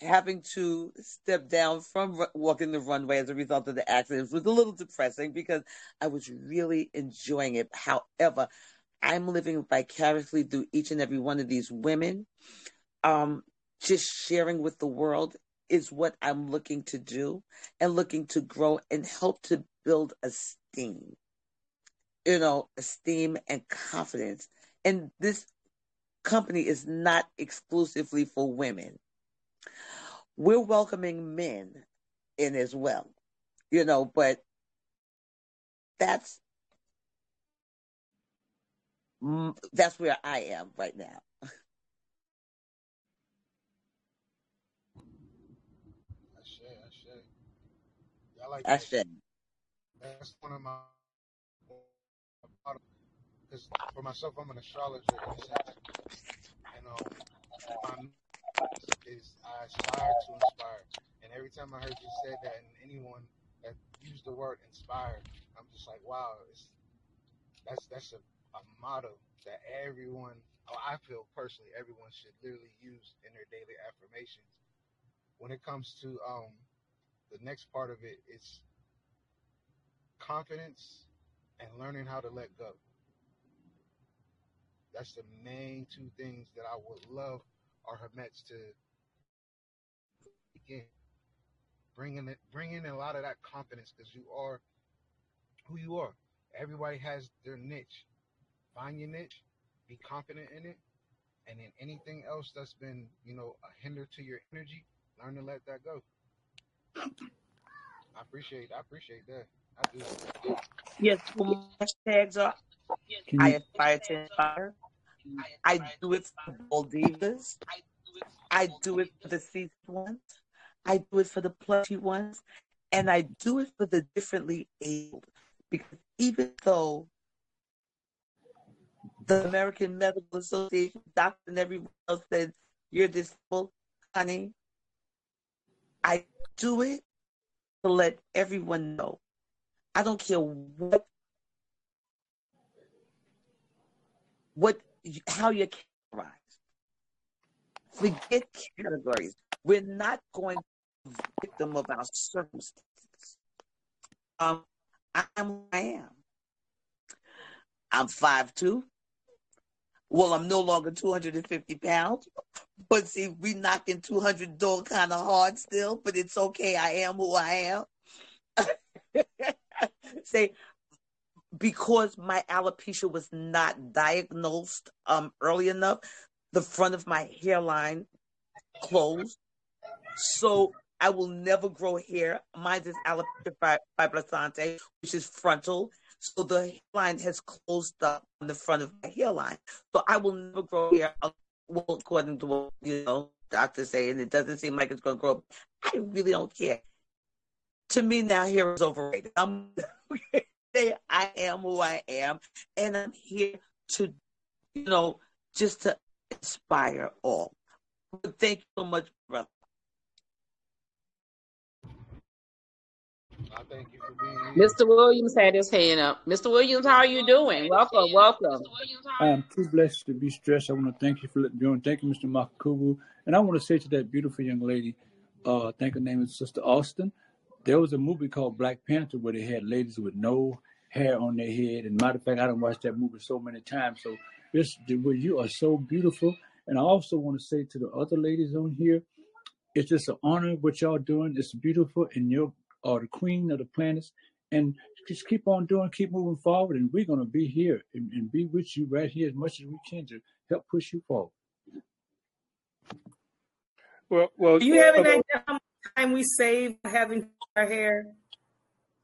having to step down from walking the runway as a result of the accident was a little depressing because I was really enjoying it. However, I'm living vicariously through each and every one of these women. Um, just sharing with the world is what I'm looking to do and looking to grow and help to build esteem, you know, esteem and confidence. And this company is not exclusively for women. We're welcoming men in as well, you know, but that's mm, that's where I am right now. I share, I share. Yeah, I like I that. said, That's one of my because for myself, I'm an astrologer in a sense, and um, my is I aspire to inspire. And every time I heard you say that, and anyone that used the word inspired, I'm just like, wow, it's, that's that's a, a motto that everyone, oh, I feel personally, everyone should literally use in their daily affirmations. When it comes to um, the next part of it, it's confidence and learning how to let go. That's the main two things that I would love our Hermets to begin bringing it, bringing a lot of that confidence because you are who you are. Everybody has their niche. Find your niche, be confident in it, and then anything else that's been, you know, a hinder to your energy, learn to let that go. I appreciate, I appreciate that. I do. yes, hashtags are I you aspire to inspire. I do it for the bold divas. I do it for the seasoned ones. I do it for the plushy ones. And I do it for the differently abled. Because even though the American Medical Association, doctor, and everyone else said you're disabled, honey, I do it to let everyone know. I don't care what what how you're categorized. Forget categories. We're not going to be victim of our circumstances. Um, I am I am. I'm five two. Well, I'm no longer 250 pounds, but see, we knocking 200 door kind of hard still, but it's okay. I am who I am. (laughs) Say, because my alopecia was not diagnosed um early enough, the front of my hairline closed. So I will never grow hair. Mine is alopecia fibrosante, which is frontal. So the hairline has closed up on the front of my hairline. So I will never grow hair. Well, according to what you know, doctors say, and it doesn't seem like it's going to grow. I really don't care. To me now, hair is overrated. I'm (laughs) I am who I am, and I'm here to, you know, just to inspire all. But thank you so much, brother. I thank you for being here. Mr. Williams had his hand up. Mr. Williams, how are you doing? Welcome, welcome. I am too blessed to be stressed. I want to thank you for letting me on. Thank you, Mr. Makakubu. And I want to say to that beautiful young lady, uh, I think her name is Sister Austin. There was a movie called Black Panther where they had ladies with no hair on their head. And matter of fact, I don't watch that movie so many times. So this, well, you are so beautiful. And I also want to say to the other ladies on here, it's just an honor what y'all doing. It's beautiful, and you are the queen of the planets. And just keep on doing, keep moving forward, and we're gonna be here and, and be with you right here as much as we can to help push you forward. Well, well, Do you have uh, an idea how much time we save having our hair?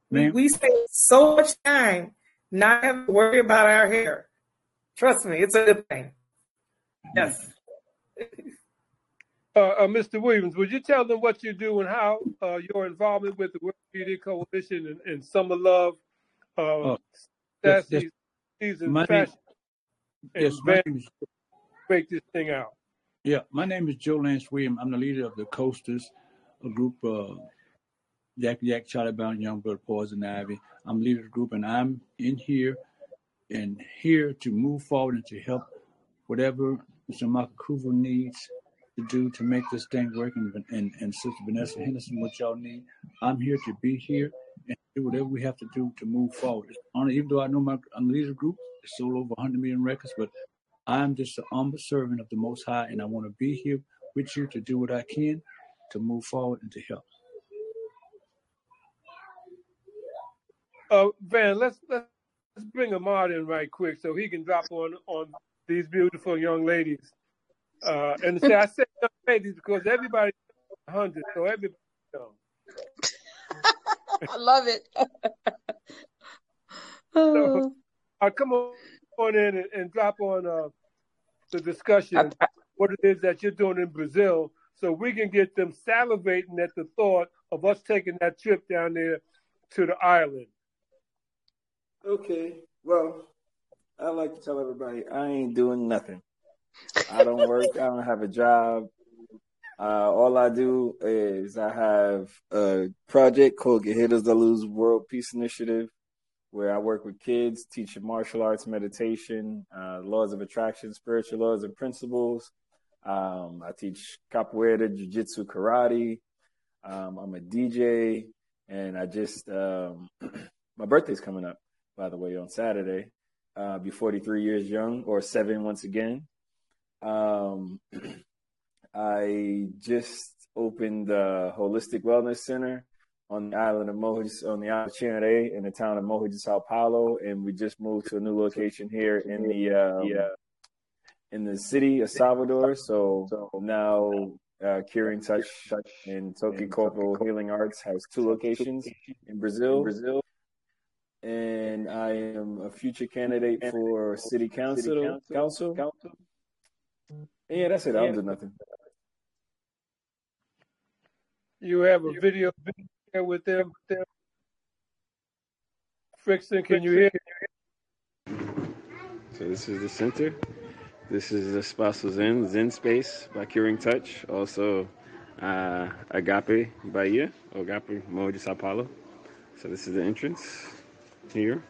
We, Ma'am, we save so much time not having to worry about our hair. Trust me, it's a good thing. Yes. (laughs) uh, uh, Mr. Williams, would you tell them what you do and how uh, your involvement with the World Media Coalition and, and Summer Love, uh, oh, yes, yes, Season my Fashion, and yes, my name is break this thing out? yeah, my name is Joe Lance Williams. I'm the leader of the Coasters, a group uh, Yak Yak, Charlie Brown, Youngblood, Poison Ivy. I'm leader of the group, and I'm in here and here to move forward and to help whatever Mr. Makakuva needs to do to make this thing work. And, and, and Sister Vanessa Henderson, what y'all need, I'm here to be here and do whatever we have to do to move forward. Honor, even though I know my, I'm leader group, it's sold over 100 million records, but I'm just an humble servant of the Most High, and I want to be here with you to do what I can to move forward and to help. Uh, Van, let's let's let's bring Ahmad in right quick so he can drop on on these beautiful young ladies. Uh, and say I say young ladies because everybody hundred, so everybody young. I love it. (laughs) So I come on, on in and, and drop on uh, the discussion what it is that you're doing in Brazil, so we can get them salivating at the thought of us taking that trip down there to the island. Okay. Well, I like to tell everybody I ain't doing nothing. I don't work. I don't have a job. Uh, all I do is I have a project called Get Guerreiros da Luz World Peace Initiative, where I work with kids, teaching martial arts, meditation, uh, laws of attraction, spiritual laws and principles. Um, I teach capoeira, jiu-jitsu, karate. Um, I'm a DJ, and I just um, (clears throat) my birthday's coming up, by the way, on Saturday. Uh, be 43 years young, or seven once again. Um, I just opened the holistic wellness center on the island of Morro, on the island of Tinharé in the town of Morro, de Sao Paulo, and we just moved to a new location here in the um, in the city of Salvador. So now uh, Curing Touch and Toque Corporal Healing Arts has two locations in Brazil. Brazil. And I am a future candidate for city council. Council. Yeah, that's it. I don't do nothing. You have a video there with them. Frickson, can you hear? So this is the center. This is the Espaço Zen, Zen Space by Curing Touch. Also, uh, Agape Bahia, Agape Morro Sao Paulo. So this is the entrance here.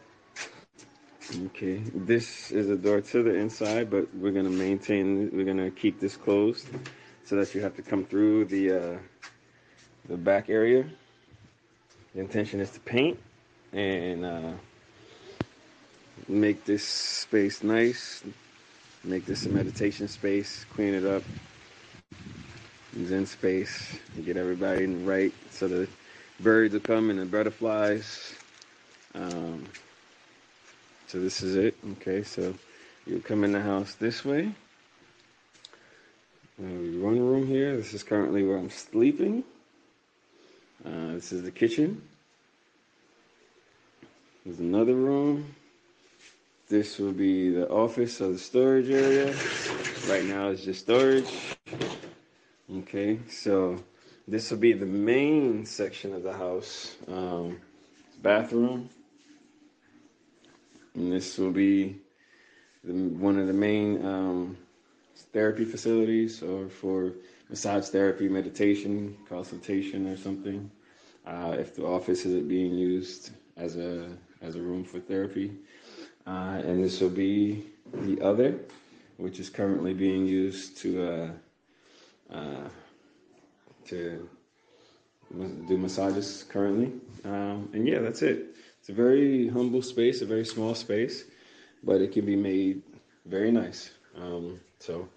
Okay, this is a door to the inside, but we're gonna maintain, we're gonna keep this closed so that you have to come through the uh, the back area. The intention is to paint and uh, make this space nice, make this a meditation space, clean it up, zen space, get everybody in right so the birds will come and the butterflies. Um, so this is it. Okay, so you come in the house this way. One room here. This is currently where I'm sleeping. Uh, this is the kitchen. There's another room. This will be the office or the storage area. Right now it's just storage. Okay, so this will be the main section of the house. Um, bathroom. And this will be the, one of the main um, therapy facilities or for massage therapy, meditation, consultation, or something. Uh, if the office isn't being used as a as a room for therapy, uh, and this will be the other, which is currently being used to uh, uh to do massages currently. Um, and yeah, that's it. It's a very humble space, a very small space, but it can be made very nice. Um, so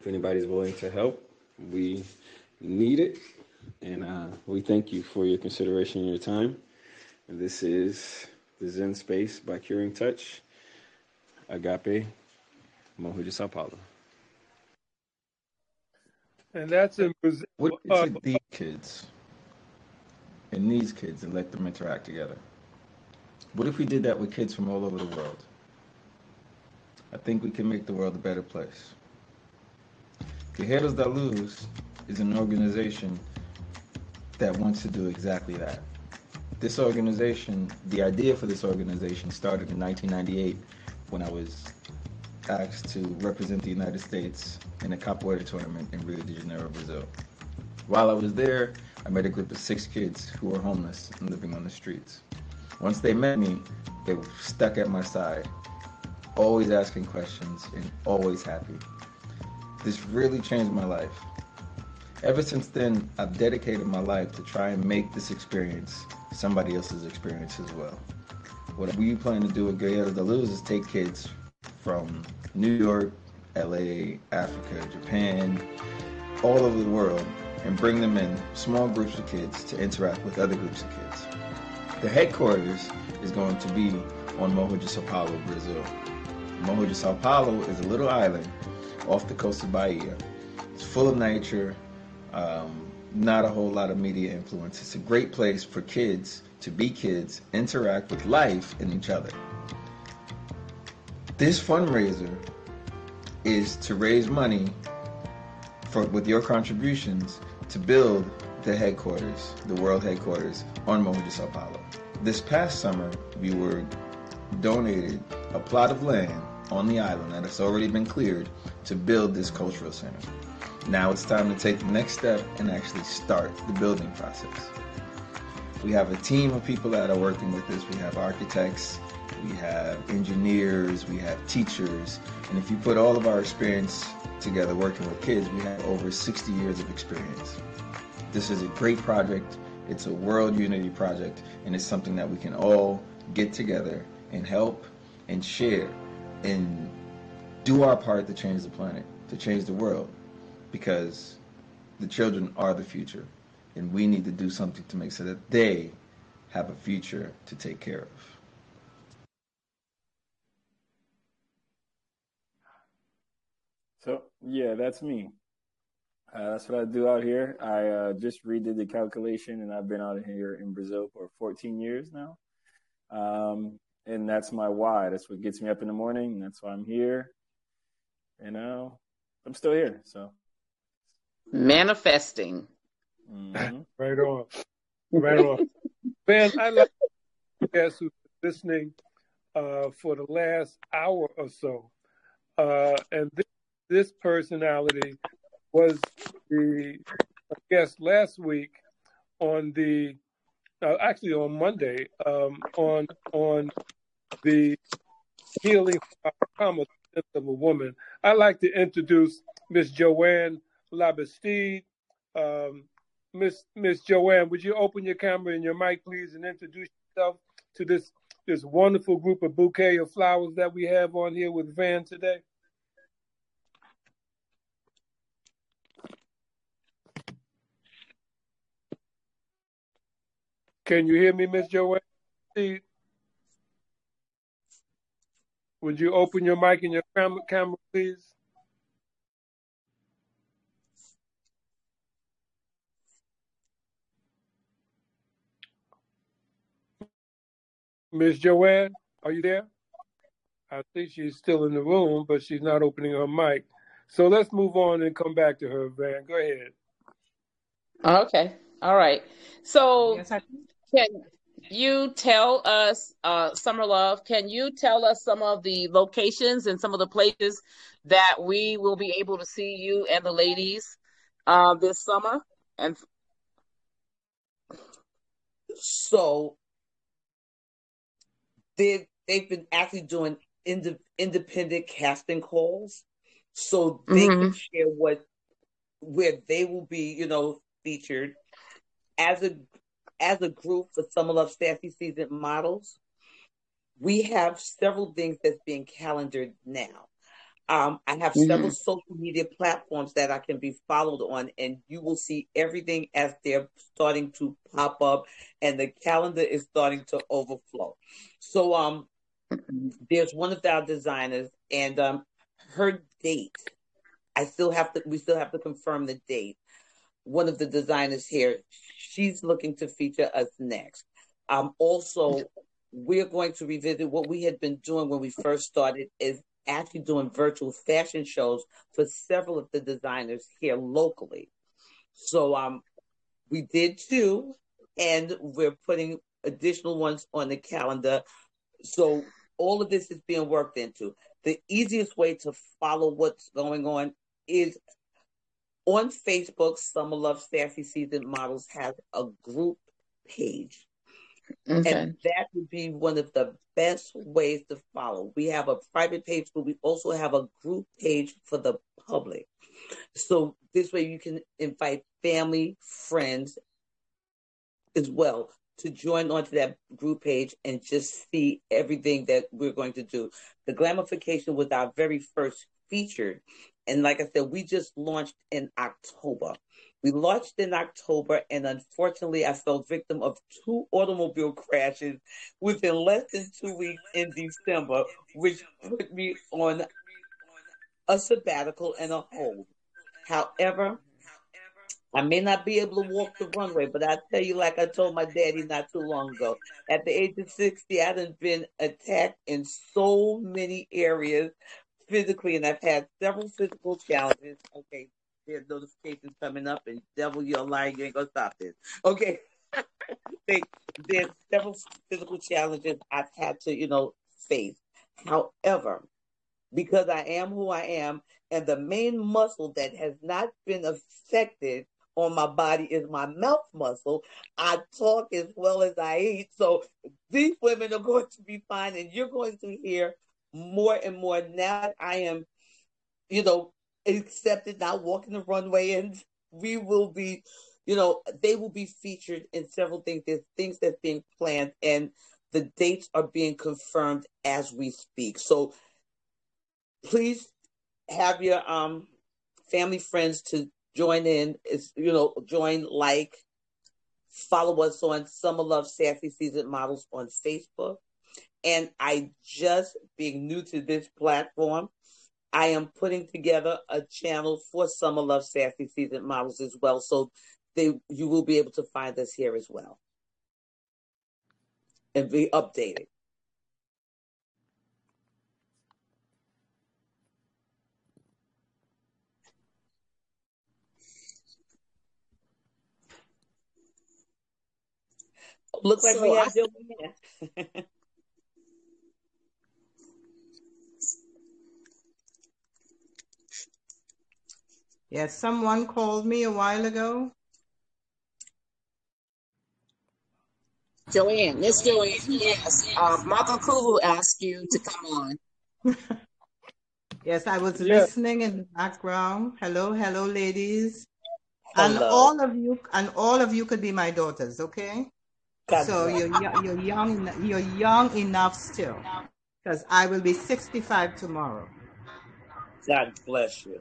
if anybody's willing to help, we need it. And uh, we thank you for your consideration and your time. And this is the Zen Space by Curing Touch, Agape, Morro Sao Paulo. And that's in Brazil. What if we Uh, took these kids and these kids and let them interact together? What if we did that with kids from all over the world? I think we can make the world a better place. Guerreiros da Luz is an organization that wants to do exactly that. This organization, the idea for this organization started in 1998 when I was asked to represent the United States in a capoeira tournament in Rio de Janeiro, Brazil. While I was there, I met a group of six kids who were homeless and living on the streets. Once they met me, they stuck at my side, always asking questions and always happy. This really changed my life. Ever since then, I've dedicated my life to try and make this experience somebody else's experience as well. What we plan to do with Guerrero de Luz is take kids from New York, LA, Africa, Japan, all over the world, and bring them in small groups of kids to interact with other groups of kids. The headquarters is going to be on Morro de Sao Paulo, Brazil. Morro de Sao Paulo is a little island off the coast of Bahia. It's full of nature, um, not a whole lot of media influence. It's a great place for kids to be kids, interact with life and each other. This fundraiser is to raise money for with your contributions to build the headquarters, the world headquarters on Morro de Sao Paulo. This past summer, we were donated a plot of land on the island that has already been cleared to build this cultural center. Now it's time to take the next step and actually start the building process. We have a team of people that are working with us. We have architects, we have engineers, we have teachers, and if you put all of our experience together working with kids, we have over 60 years of experience. This is a great project. It's a world unity project, and it's something that we can all get together and help and share and do our part to change the planet, to change the world, because the children are the future, and we need to do something to make sure that they have a future to take care of. So yeah, that's me. Uh, that's what I do out here. I uh, just redid the calculation, and I've been out here in Brazil for 14 years now. Um, and that's my why. That's what gets me up in the morning. That's why I'm here. You know, I'm still here. So manifesting. Mm-hmm. (laughs) right on, right on. Man, I like guys who's listening uh, for the last hour or so, uh, and this, this personality was the guest last week on the uh, actually on Monday um, on on the healing trauma of a woman. I'd like to introduce Miss Joanne Labastide. Um, Miss Miss Joanne, would you open your camera and your mic, please, and introduce yourself to this this wonderful group of bouquet of flowers that we have on here with Van today? Can you hear me, Miss Joanne? Would you open your mic and your camera, camera please? Miss Joanne, are you there? I think she's still in the room, but she's not opening her mic. So let's move on and come back to her, Van. Go ahead. Okay. All right. So yes, can you tell us, uh, Summer Love, can you tell us some of the locations and some of the places that we will be able to see you and the ladies uh, this summer? And so they they've been actually doing ind- independent casting calls, so they mm-hmm. can share what where they will be, you know, featured as a as a group for Summer Love Sassy Season models. We have several things that's being calendared now. Um, I have mm-hmm. several social media platforms that I can be followed on, and you will see everything as they're starting to pop up, and the calendar is starting to overflow. So, um, there's one of our designers, and um, her date. I still have to. We still have to confirm the date. One of the designers here, she's looking to feature us next. Um, also, we're going to revisit what we had been doing when we first started. Is actually doing virtual fashion shows for several of the designers here locally. So um, we did two, and we're putting additional ones on the calendar. So all of this is being worked into. The easiest way to follow what's going on is on Facebook. Summer Love Sassy Season Models has a group page. Okay. And that would be one of the best ways to follow. We have a private page, but we also have a group page for the public. So this way you can invite family, friends as well to join onto that group page and just see everything that we're going to do. The glamification was our very first featured. And like I said, we just launched in October. We launched in October, and unfortunately, I fell victim of two automobile crashes within less than two weeks in December, which put me on a sabbatical and a hold. However, I may not be able to walk the runway, but I tell you, like I told my daddy not too long ago, at the age of 60, I've been attacked in so many areas physically, and I've had several physical challenges. Okay, there's notifications coming up, and devil, you're lying, you ain't gonna stop this. Okay. (laughs) there's several physical challenges I've had to, you know, face. However, because I am who I am, and the main muscle that has not been affected on my body is my mouth muscle. I talk as well as I eat. So these women are going to be fine, and you're going to hear more and more now that I am, you know, accepted, now walking the runway, and we will be, you know, they will be featured in several things. There's things that's being planned, and the dates are being confirmed as we speak. So please have your um family friends to join in. It's you know, join, like, follow us on Summer Love Sassy Season Models on Facebook. And I just being new to this platform, I am putting together a channel for Summer Love Sassy Season Models as well. So they you will be able to find us here as well. And be updated. Looks like So we I have Joanne. (laughs) Yes, someone called me a while ago. Joanne, Miss Joanne, yes. Uh, Mother Kulu asked you to come on. (laughs) Yes, I was Yeah. listening in the background. Hello, hello, ladies. And all of you, and all of you could be my daughters, okay? God So bless. you're you're young, en- you're young enough still, because I will be 65 tomorrow. God bless you.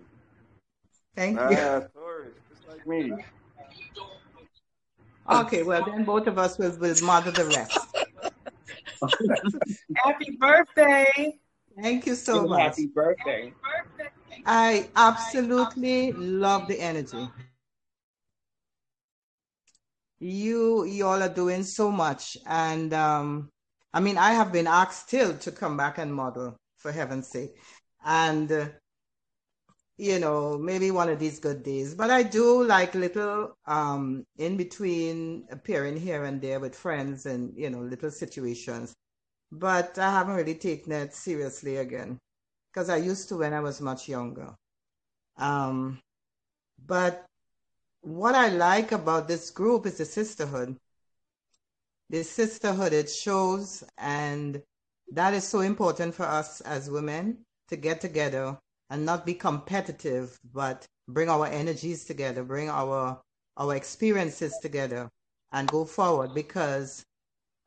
Thank you. Ah, Taurus, just like me. Okay, well then both of us will, will mother the rest. (laughs) Happy birthday. Thank you so much. happy birthday. I absolutely love the energy. You you all are doing so much, and um, I mean I have been asked still to come back and model for heaven's sake, and uh, you know maybe one of these good days. But I do like little um in between appearing here and there with friends and you know little situations. But I haven't really taken it seriously again because I used to when I was much younger. Um, but what I like about this group is the sisterhood. The sisterhood it shows, and that is so important for us as women to get together and not be competitive, but bring our energies together, bring our our experiences together, and go forward. Because,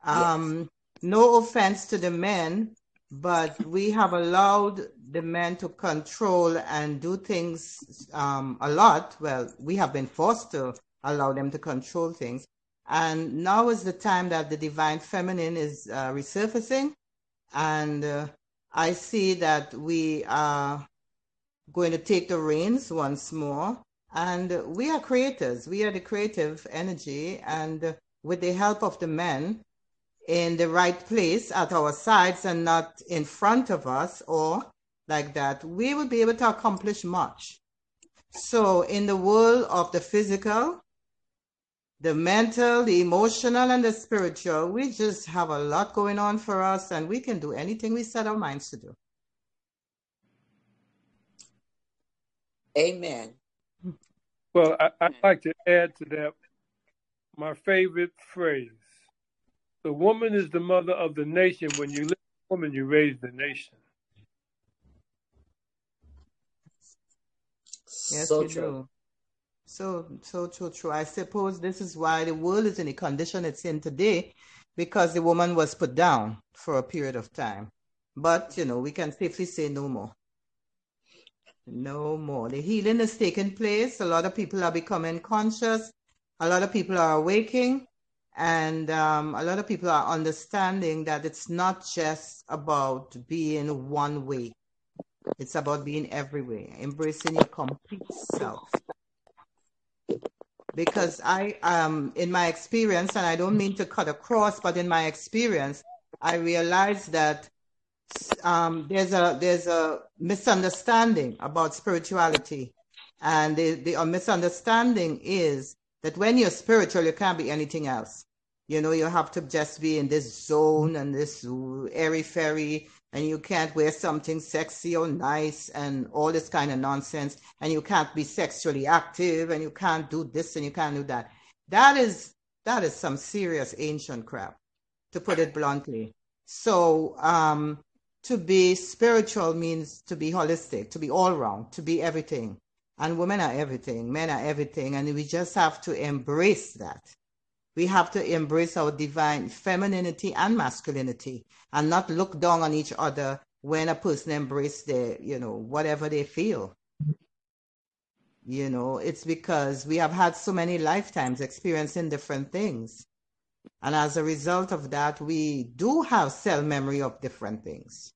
um, no offense to the men, but we have allowed the men to control and do things um, a lot. Well, we have been forced to allow them to control things. And now is the time that the divine feminine is uh, resurfacing. And uh, I see that we are going to take the reins once more. And we are creators. We are the creative energy. And with the help of the men, in the right place at our sides and not in front of us or like that, we will be able to accomplish much. So, in the world of the physical, the mental, the emotional, and the spiritual, we just have a lot going on for us and we can do anything we set our minds to do. Amen. Well, I, I'd like to add to that my favorite phrase. The woman is the mother of the nation. When you live a woman, you raise the nation. Yes, So you true. do. So, so true, true. I suppose this is why the world is in the condition it's in today, because the woman was put down for a period of time. But, you know, we can safely say no more. No more. The healing is taking place. A lot of people are becoming conscious. A lot of people are awaking. And um, a lot of people are understanding that it's not just about being one way, it's about being everywhere, embracing your complete self. Because I, um, in my experience, and I don't mean to cut across, but in my experience, I realized that um, there's a there's a misunderstanding about spirituality, and the, the misunderstanding is that when you're spiritual, you can't be anything else. You know, you have to just be in this zone and this airy fairy, and you can't wear something sexy or nice and all this kind of nonsense, and you can't be sexually active, and you can't do this and you can't do that. That is that is some serious ancient crap, to put it bluntly. So, um, to be spiritual means to be holistic, to be all round, to be everything. And women are everything, men are everything, and we just have to embrace that. We have to embrace our divine femininity and masculinity and not look down on each other when a person embraces their, you know, whatever they feel. You know, it's because we have had so many lifetimes experiencing different things. And as a result of that, we do have cell memory of different things.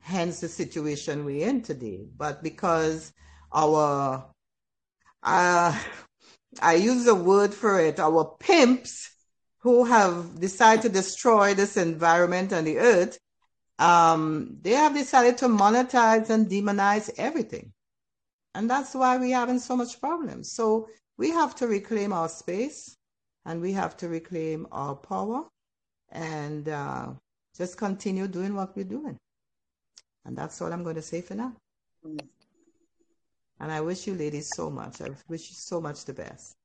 Hence the situation we're in today. But because our, uh, I use a word for it, our pimps who have decided to destroy this environment and the earth, um, they have decided to monetize and demonize everything. And that's why we're having so much problems. So we have to reclaim our space and we have to reclaim our power and uh, just continue doing what we're doing. And that's all I'm going to say for now. And I wish you ladies so much. I wish you so much the best.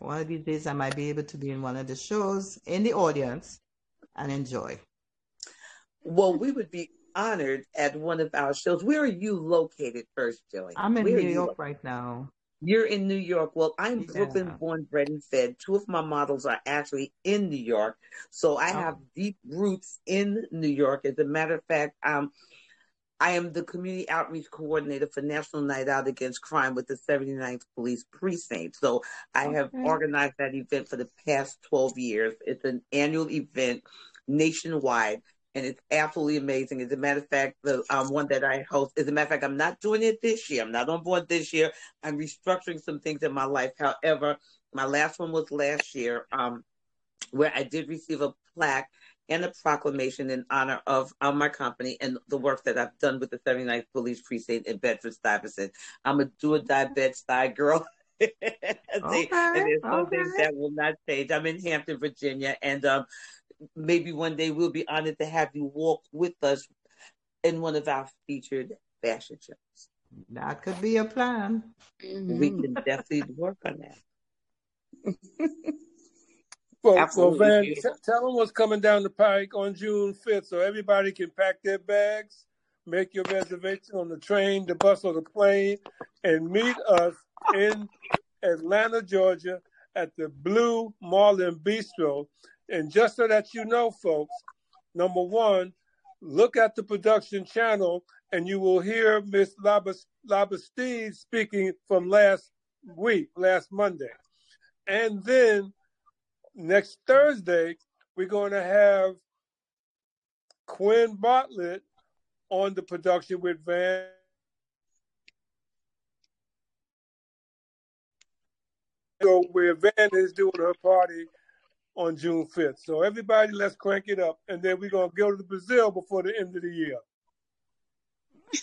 One of these days, I might be able to be in one of the shows in the audience and enjoy. Well, we would be honored at one of our shows. Where are you located first, Joey? I'm in Where New York right now. You're in New York. Well, I'm Yeah. Brooklyn born, bred, and fed. Two of my models are actually in New York. So I have Oh, deep roots in New York. As a matter of fact, um, I am the community outreach coordinator for National Night Out Against Crime with the 79th Police Precinct. So I have organized that event for the past 12 years. It's an annual event nationwide. And it's absolutely amazing. As a matter of fact, the um, one that I host, as a matter of fact, I'm not doing it this year. I'm not on board this year. I'm restructuring some things in my life. However, my last one was last year, um, where I did receive a plaque and a proclamation in honor of um, my company and the work that I've done with the 79th Police Precinct in Bedford Stuyvesant. I'm a do or die Bed Stuy girl. (laughs) Okay, and there's some things that will not change. I'm in Hampton, Virginia, and um, maybe one day we'll be honored to have you walk with us in one of our featured fashion shows. That could be a plan. We mm-hmm. can definitely work on that. (laughs) Well, well, Absolutely Van, t- tell them what's coming down the pike on June 5th so everybody can pack their bags, make your reservation on the train, the bus, or the plane, and meet us in Atlanta, Georgia at the Blue Marlin Bistro. And just so that you know, folks, number one, look at the production channel and you will hear Miss Labastide speaking from last week, last Monday. And then next Thursday, we're going to have Quinn Bartlett on the production with Van. So where Van is doing her party on June 5th. So everybody, let's crank it up. And then we're to go to Brazil before the end of the year. (laughs)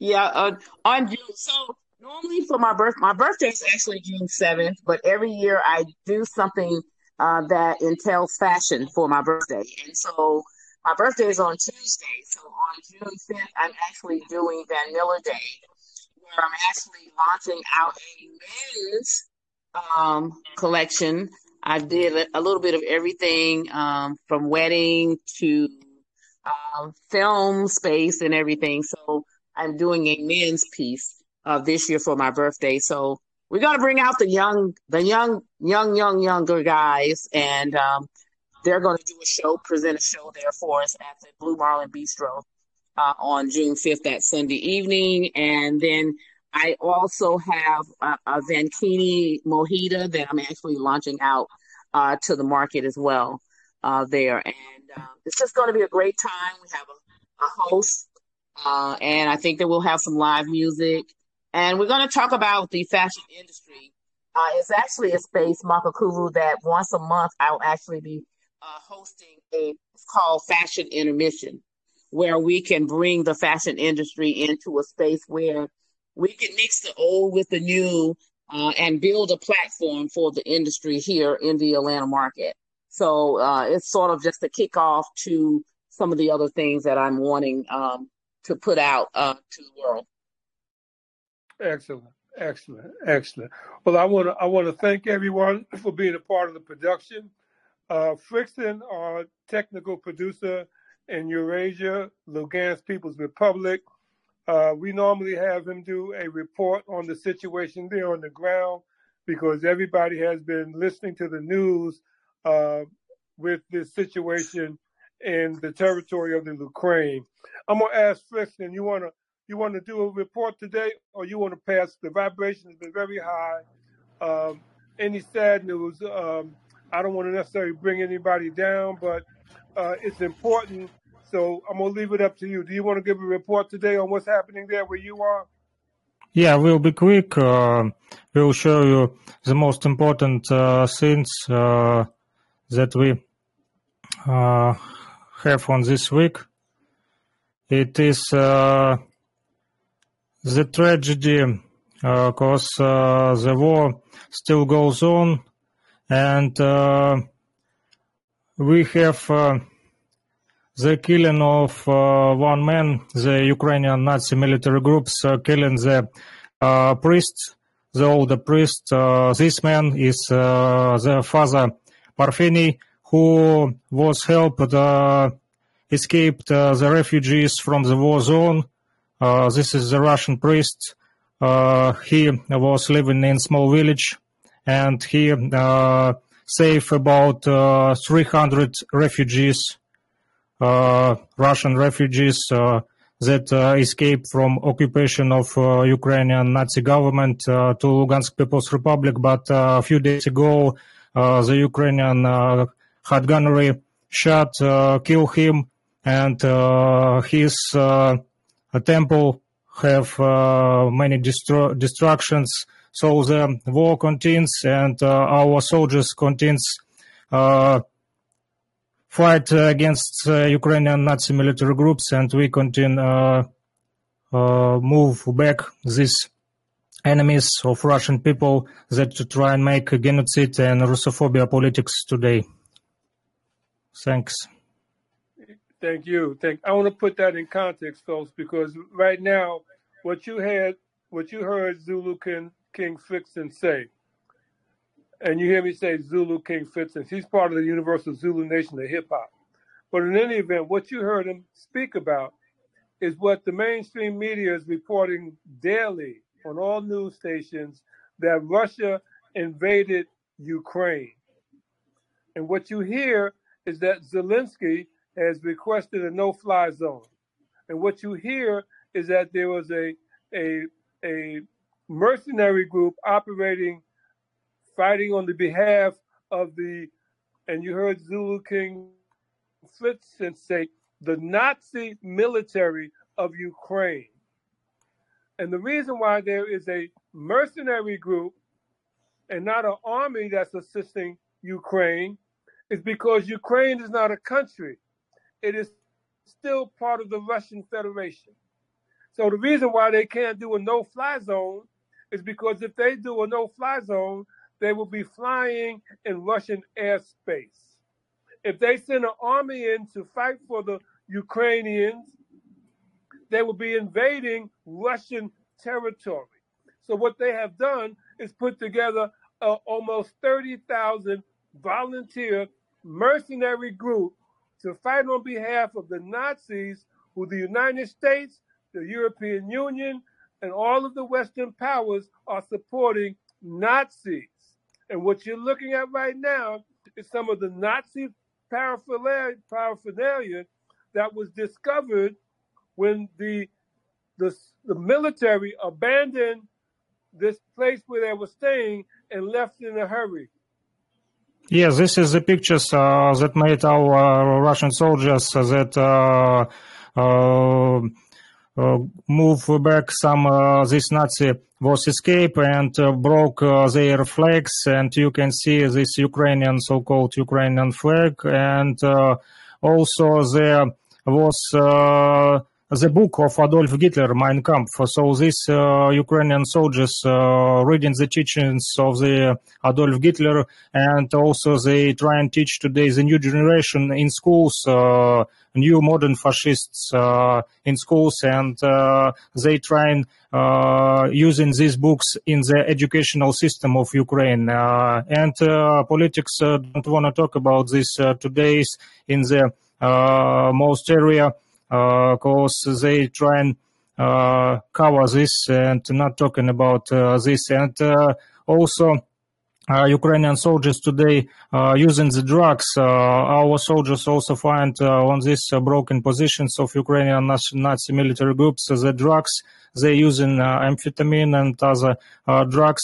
Yeah, uh, on June. So normally for my birth, my birthday is actually June seventh, but every year I do something uh, that entails fashion for my birthday, and so my birthday is on Tuesday. So on June fifth, I'm actually doing Van Miller Day, where I'm actually launching out a men's um, collection. I did a, little bit of everything um, from wedding to um, film space and everything. So I'm doing a men's piece uh, this year for my birthday. So we're gonna bring out the young, the young, young, young, younger guys, and um, they're gonna do a show, present a show there for us at the Blue Marlin Bistro uh, on June 5th, that Sunday evening. And then I also have a, a Vankini Mojita that I'm actually launching out uh, to the market as well uh, there. And uh, it's just going to be a great time. We have a, a host, uh, and I think that we'll have some live music. And we're going to talk about the fashion industry. Uh, it's actually a space, Makakuru, that once a month I'll actually be uh, hosting a it's called Fashion Intermission, where we can bring the fashion industry into a space where we can mix the old with the new uh, and build a platform for the industry here in the Atlanta market. So uh, it's sort of just a kickoff to some of the other things that I'm wanting um, to put out uh, to the world. Excellent, excellent, excellent. Well, I want to I want to thank everyone for being a part of the production. Uh, Frickson, our technical producer in Eurasia, Lugansk People's Republic. Uh, we normally have him do a report on the situation there on the ground because everybody has been listening to the news uh, with this situation in the territory of the Ukraine. I'm gonna ask Frickson, you wanna you wanna do a report today, or you wanna pass? The vibration has been very high. Um, any sad news? Um, I don't want to necessarily bring anybody down, but uh, it's important. So I'm gonna leave it up to you. Do you want to give a report today on what's happening there where you are? Yeah, we'll be quick. Uh, we'll show you the most important uh, things uh, that we uh, have on this week. It is uh, the tragedy because the war still goes on and we have the killing of uh, one man, the Ukrainian Nazi military groups uh, killing the uh, priest, the older priest. Uh, this man is uh, the father Parfeni, who was helped uh, escaped the refugees from the war zone. this is the Russian priest. he was living in a small village and he saved about 300 refugees Uh, Russian refugees uh, that uh, escaped from occupation of uh, Ukrainian Nazi government uh, to Lugansk People's Republic. But a few days ago, the Ukrainian had gunnery shot, killed him, and his temple have many destru- destructions. So the war continues, and our soldiers continues fight against uh, Ukrainian Nazi military groups, and we continue uh, uh, move back these enemies of Russian people that try and make genocide and Russophobia politics today. Thanks. Thank you. Thank. I want to put that in context, folks, because right now, what you had, what you heard Zulu King, King Frickson say, and you hear me say Zulu King Frickson. He's part of the Universal Zulu Nation of hip hop. But in any event, what you heard him speak about is what the mainstream media is reporting daily on all news stations that Russia invaded Ukraine. And what you hear is that Zelensky has requested a no fly zone. And what you hear is that there was a, a, a mercenary group operating fighting on the behalf of the, and you heard Zulu King Frickson say, the Nazi military of Ukraine. And the reason why there is a mercenary group and not an army that's assisting Ukraine is because Ukraine is not a country. It is still part of the Russian Federation. So the reason why they can't do a no fly zone is because if they do a no fly zone, they will be flying in Russian airspace. If they send an army in to fight for the Ukrainians, they will be invading Russian territory. So what they have done is put together almost 30,000 volunteer mercenary group to fight on behalf of the Nazis who the United States, the European Union, and all of the Western powers are supporting Nazis. And what you're looking at right now is some of the Nazi paraphernalia, paraphernalia that was discovered when the the the military abandoned this place where they were staying and left in a hurry. Yes, this is the pictures uh, that made our uh, Russian soldiers that uh, uh, uh, move back some uh, this Nazi was escape and uh, broke uh, their flags. And you can see this Ukrainian so-called Ukrainian flag. And uh, also there was the book of Adolf Hitler, Mein Kampf. So these uh, Ukrainian soldiers uh, reading the teachings of the Adolf Hitler, and also they try and teach today the new generation in schools, uh, new modern fascists uh, in schools, and uh, they try and uh, using these books in the educational system of Ukraine. and politics don't want to talk about this today in the most area uh, they try and uh, cover this and not talking about uh, this. And also, uh, Ukrainian soldiers today uh, using the drugs. Uh, our soldiers also find on these broken positions of Ukrainian Nazi military groups the drugs. They're using amphetamine and other drugs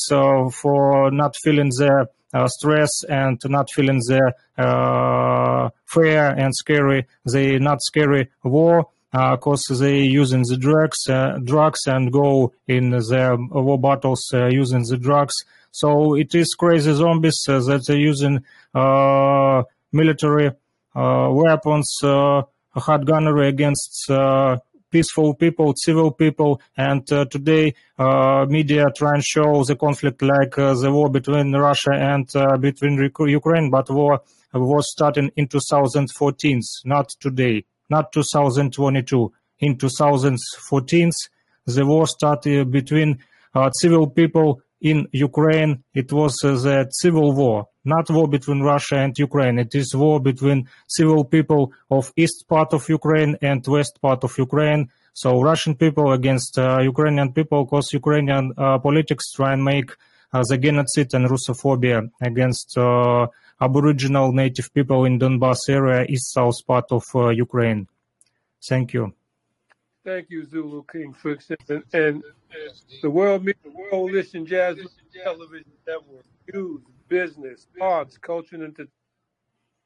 for not feeling the Uh, stress and not feeling the uh, fear and scary, the not scary war because uh, they using the drugs, uh, drugs and go in the war battles uh, using the drugs. So it is crazy zombies uh, that are using military weapons, hard gunnery against peaceful people, civil people, and uh, today uh, media try and show the conflict like uh, the war between Russia and between Ukraine, but war was starting in 2014, not today not 2022. In 2014, the war started between civil people in Ukraine. It was the civil war, not war between Russia and Ukraine. It is war between civil people of east part of Ukraine and west part of Ukraine. So Russian people against uh, Ukrainian people, because Ukrainian uh, politics try and make uh, the genocide and Russophobia against uh, Aboriginal native people in Donbas area, east south part of uh, Ukraine. Thank you. Thank you, Zulu King Frickson. And, and the World Media Coalition Jazz Television Network, news, business, arts, culture, and entertainment.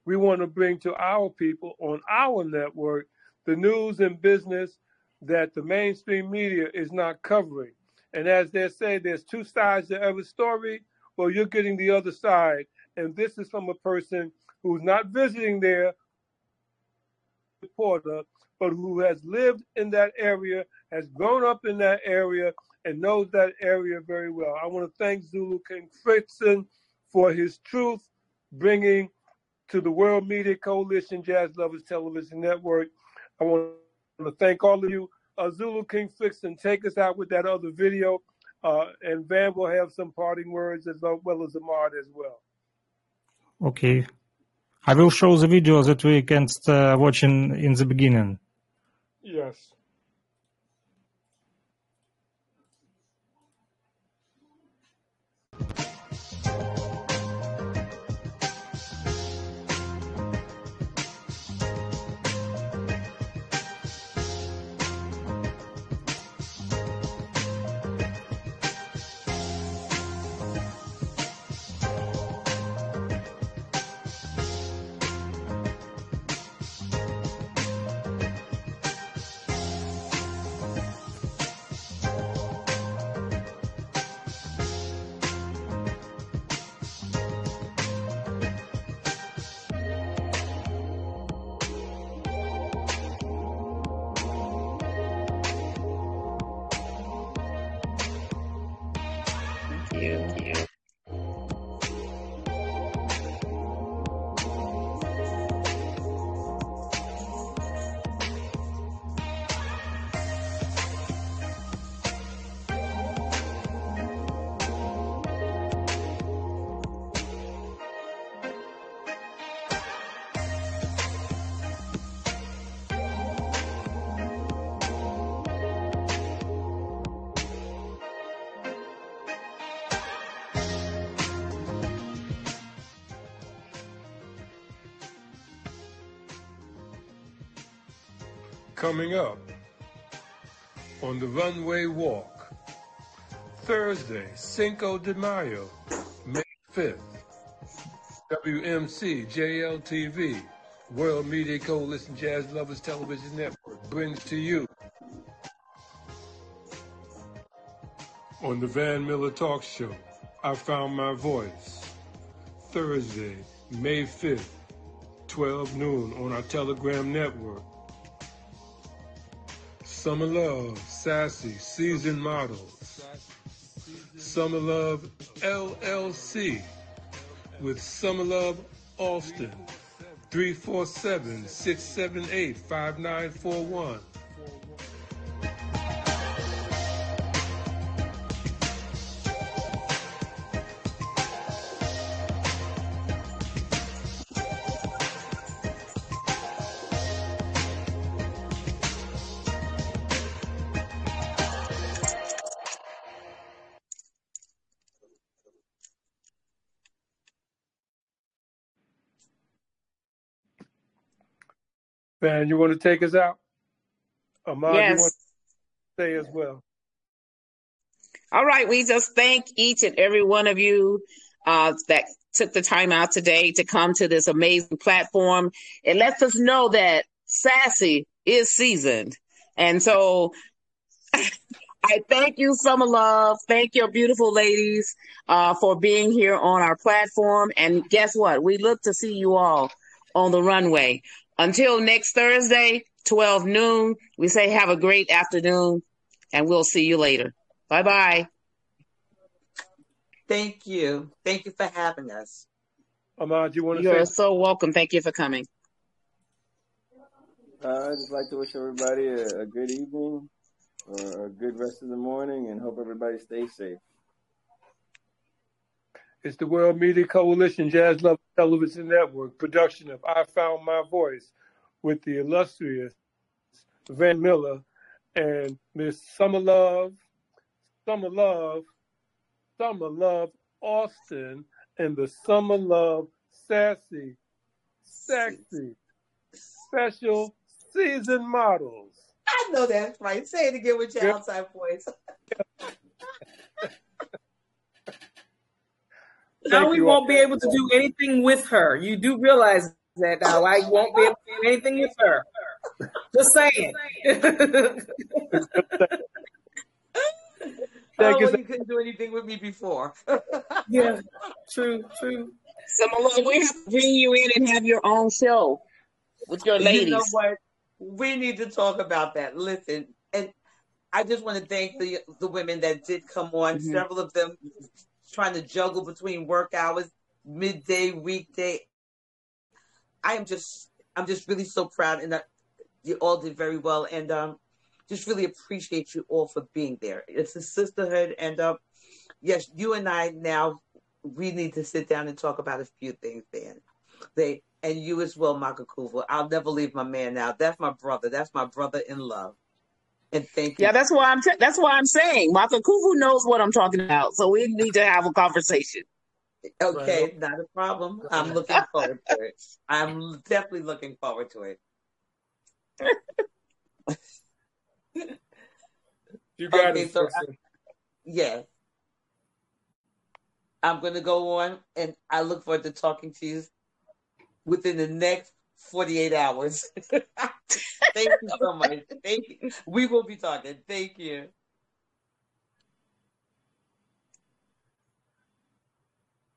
We want to bring to our people on our network the news and business that the mainstream media is not covering. And as they say, there's two sides to every story. Well, you're getting the other side and this is from a person who's not visiting there, reporter, but who has lived in that area, has grown up in that area, and knows that area very well. I want to thank Zulu King Frickson for his truth, bringing to the World Media Coalition Jazz Lovers Television Network. I want to thank all of you. Uh, Zulu King Frickson, take us out with that other video, uh, and Van will have some parting words as well as Ahmad as well. Okay. I will show the video that we can uh, watch in, in the beginning. Yes. Coming up, on the Runway Walk. Thursday, Cinco de Mayo, May 5th. WMC JLTV, World Media Coalition Jazz Lovers Television Network, brings to you on the Van Miller Talk Show, I Found My Voice. Thursday, May 5th, 12 noon on our Telegram network. Summer Love, Sassy, Seasoned Models. Summer Love LLC with Summer Love Austin. 347 678 5941. Van, you want to take us out? Ahmad, you want to say as well? All right, we just thank each and every one of you uh, that took the time out today to come to this amazing platform. It lets us know that Sassy is seasoned. And so (laughs) I thank you, Summer Love. Thank your beautiful ladies uh, for being here on our platform. And guess what? We look to see you all on the runway. Until next Thursday, 12 noon, we say have a great afternoon and we'll see you later. Bye bye. Thank you. Thank you for having us. Ahmad, you want to You're say? so welcome. Thank you for coming. Uh, I'd just like to wish everybody a, a good evening or a good rest of the morning and hope everybody stays safe. It's the World Media Coalition Jazz Love Television Network production of I Found My Voice with the illustrious Van Miller and Miss Summer Love, Summer Love, Summer Love Austin, and the Summer Love Sassy, Sexy, Special Season Models. I know that's right. Say it again with your Yep. outside voice. (laughs) Now we won't be able to do anything with her. You do realize that now. I won't be able to do anything with her. Just saying. Oh, Thank you. well, you couldn't do anything with me before. (laughs) yeah, true, true. Summer Love, we have to bring you in and have your own show with your ladies. You know what? We need to talk about that. Listen, and I just want to thank the the women that did come on. Mhm. Several of them trying to juggle between work hours, midday, weekday. I am just, I'm just really so proud, and that you all did very well, and um, just really appreciate you all for being there. It's a sisterhood, and um, yes, you and I now we need to sit down and talk about a few things, Dan. They and you as well, Makakuva. I'll never leave my man now. That's my brother. That's my brother in love. And thank you. Yeah, that's why I'm. T- that's why I'm saying Maka Kuvu knows what I'm talking about. So we need to have a conversation. Okay, not a problem. I'm looking (laughs) forward to it. I'm definitely looking forward to it. You got Okay, it, so sister. Yeah. I'm going to go on and I look forward to talking to you within the next 48 hours. (laughs) Thank you so much. Thank you. We will be talking. Thank you.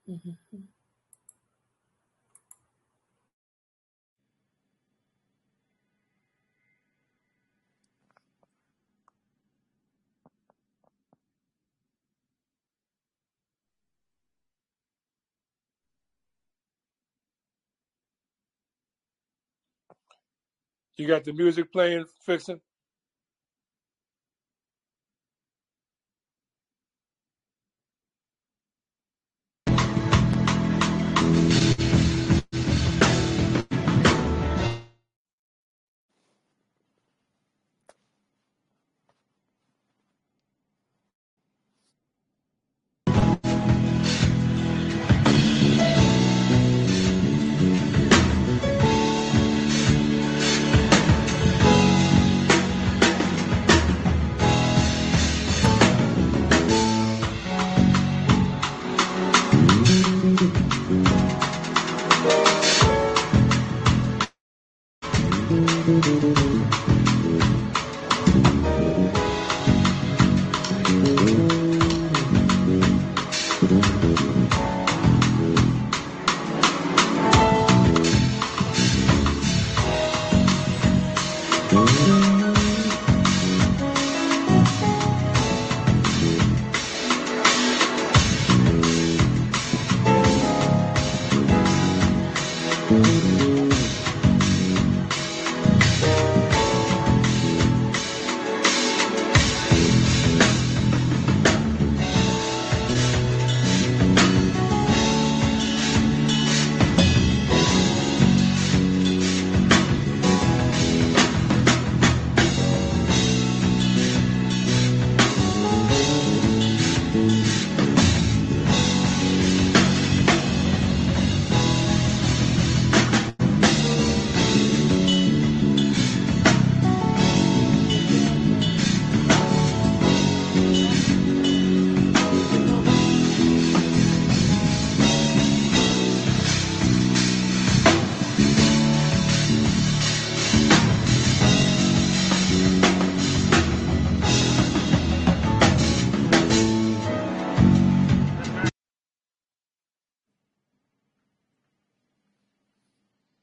Mm-hmm. You got the music playing, fixing?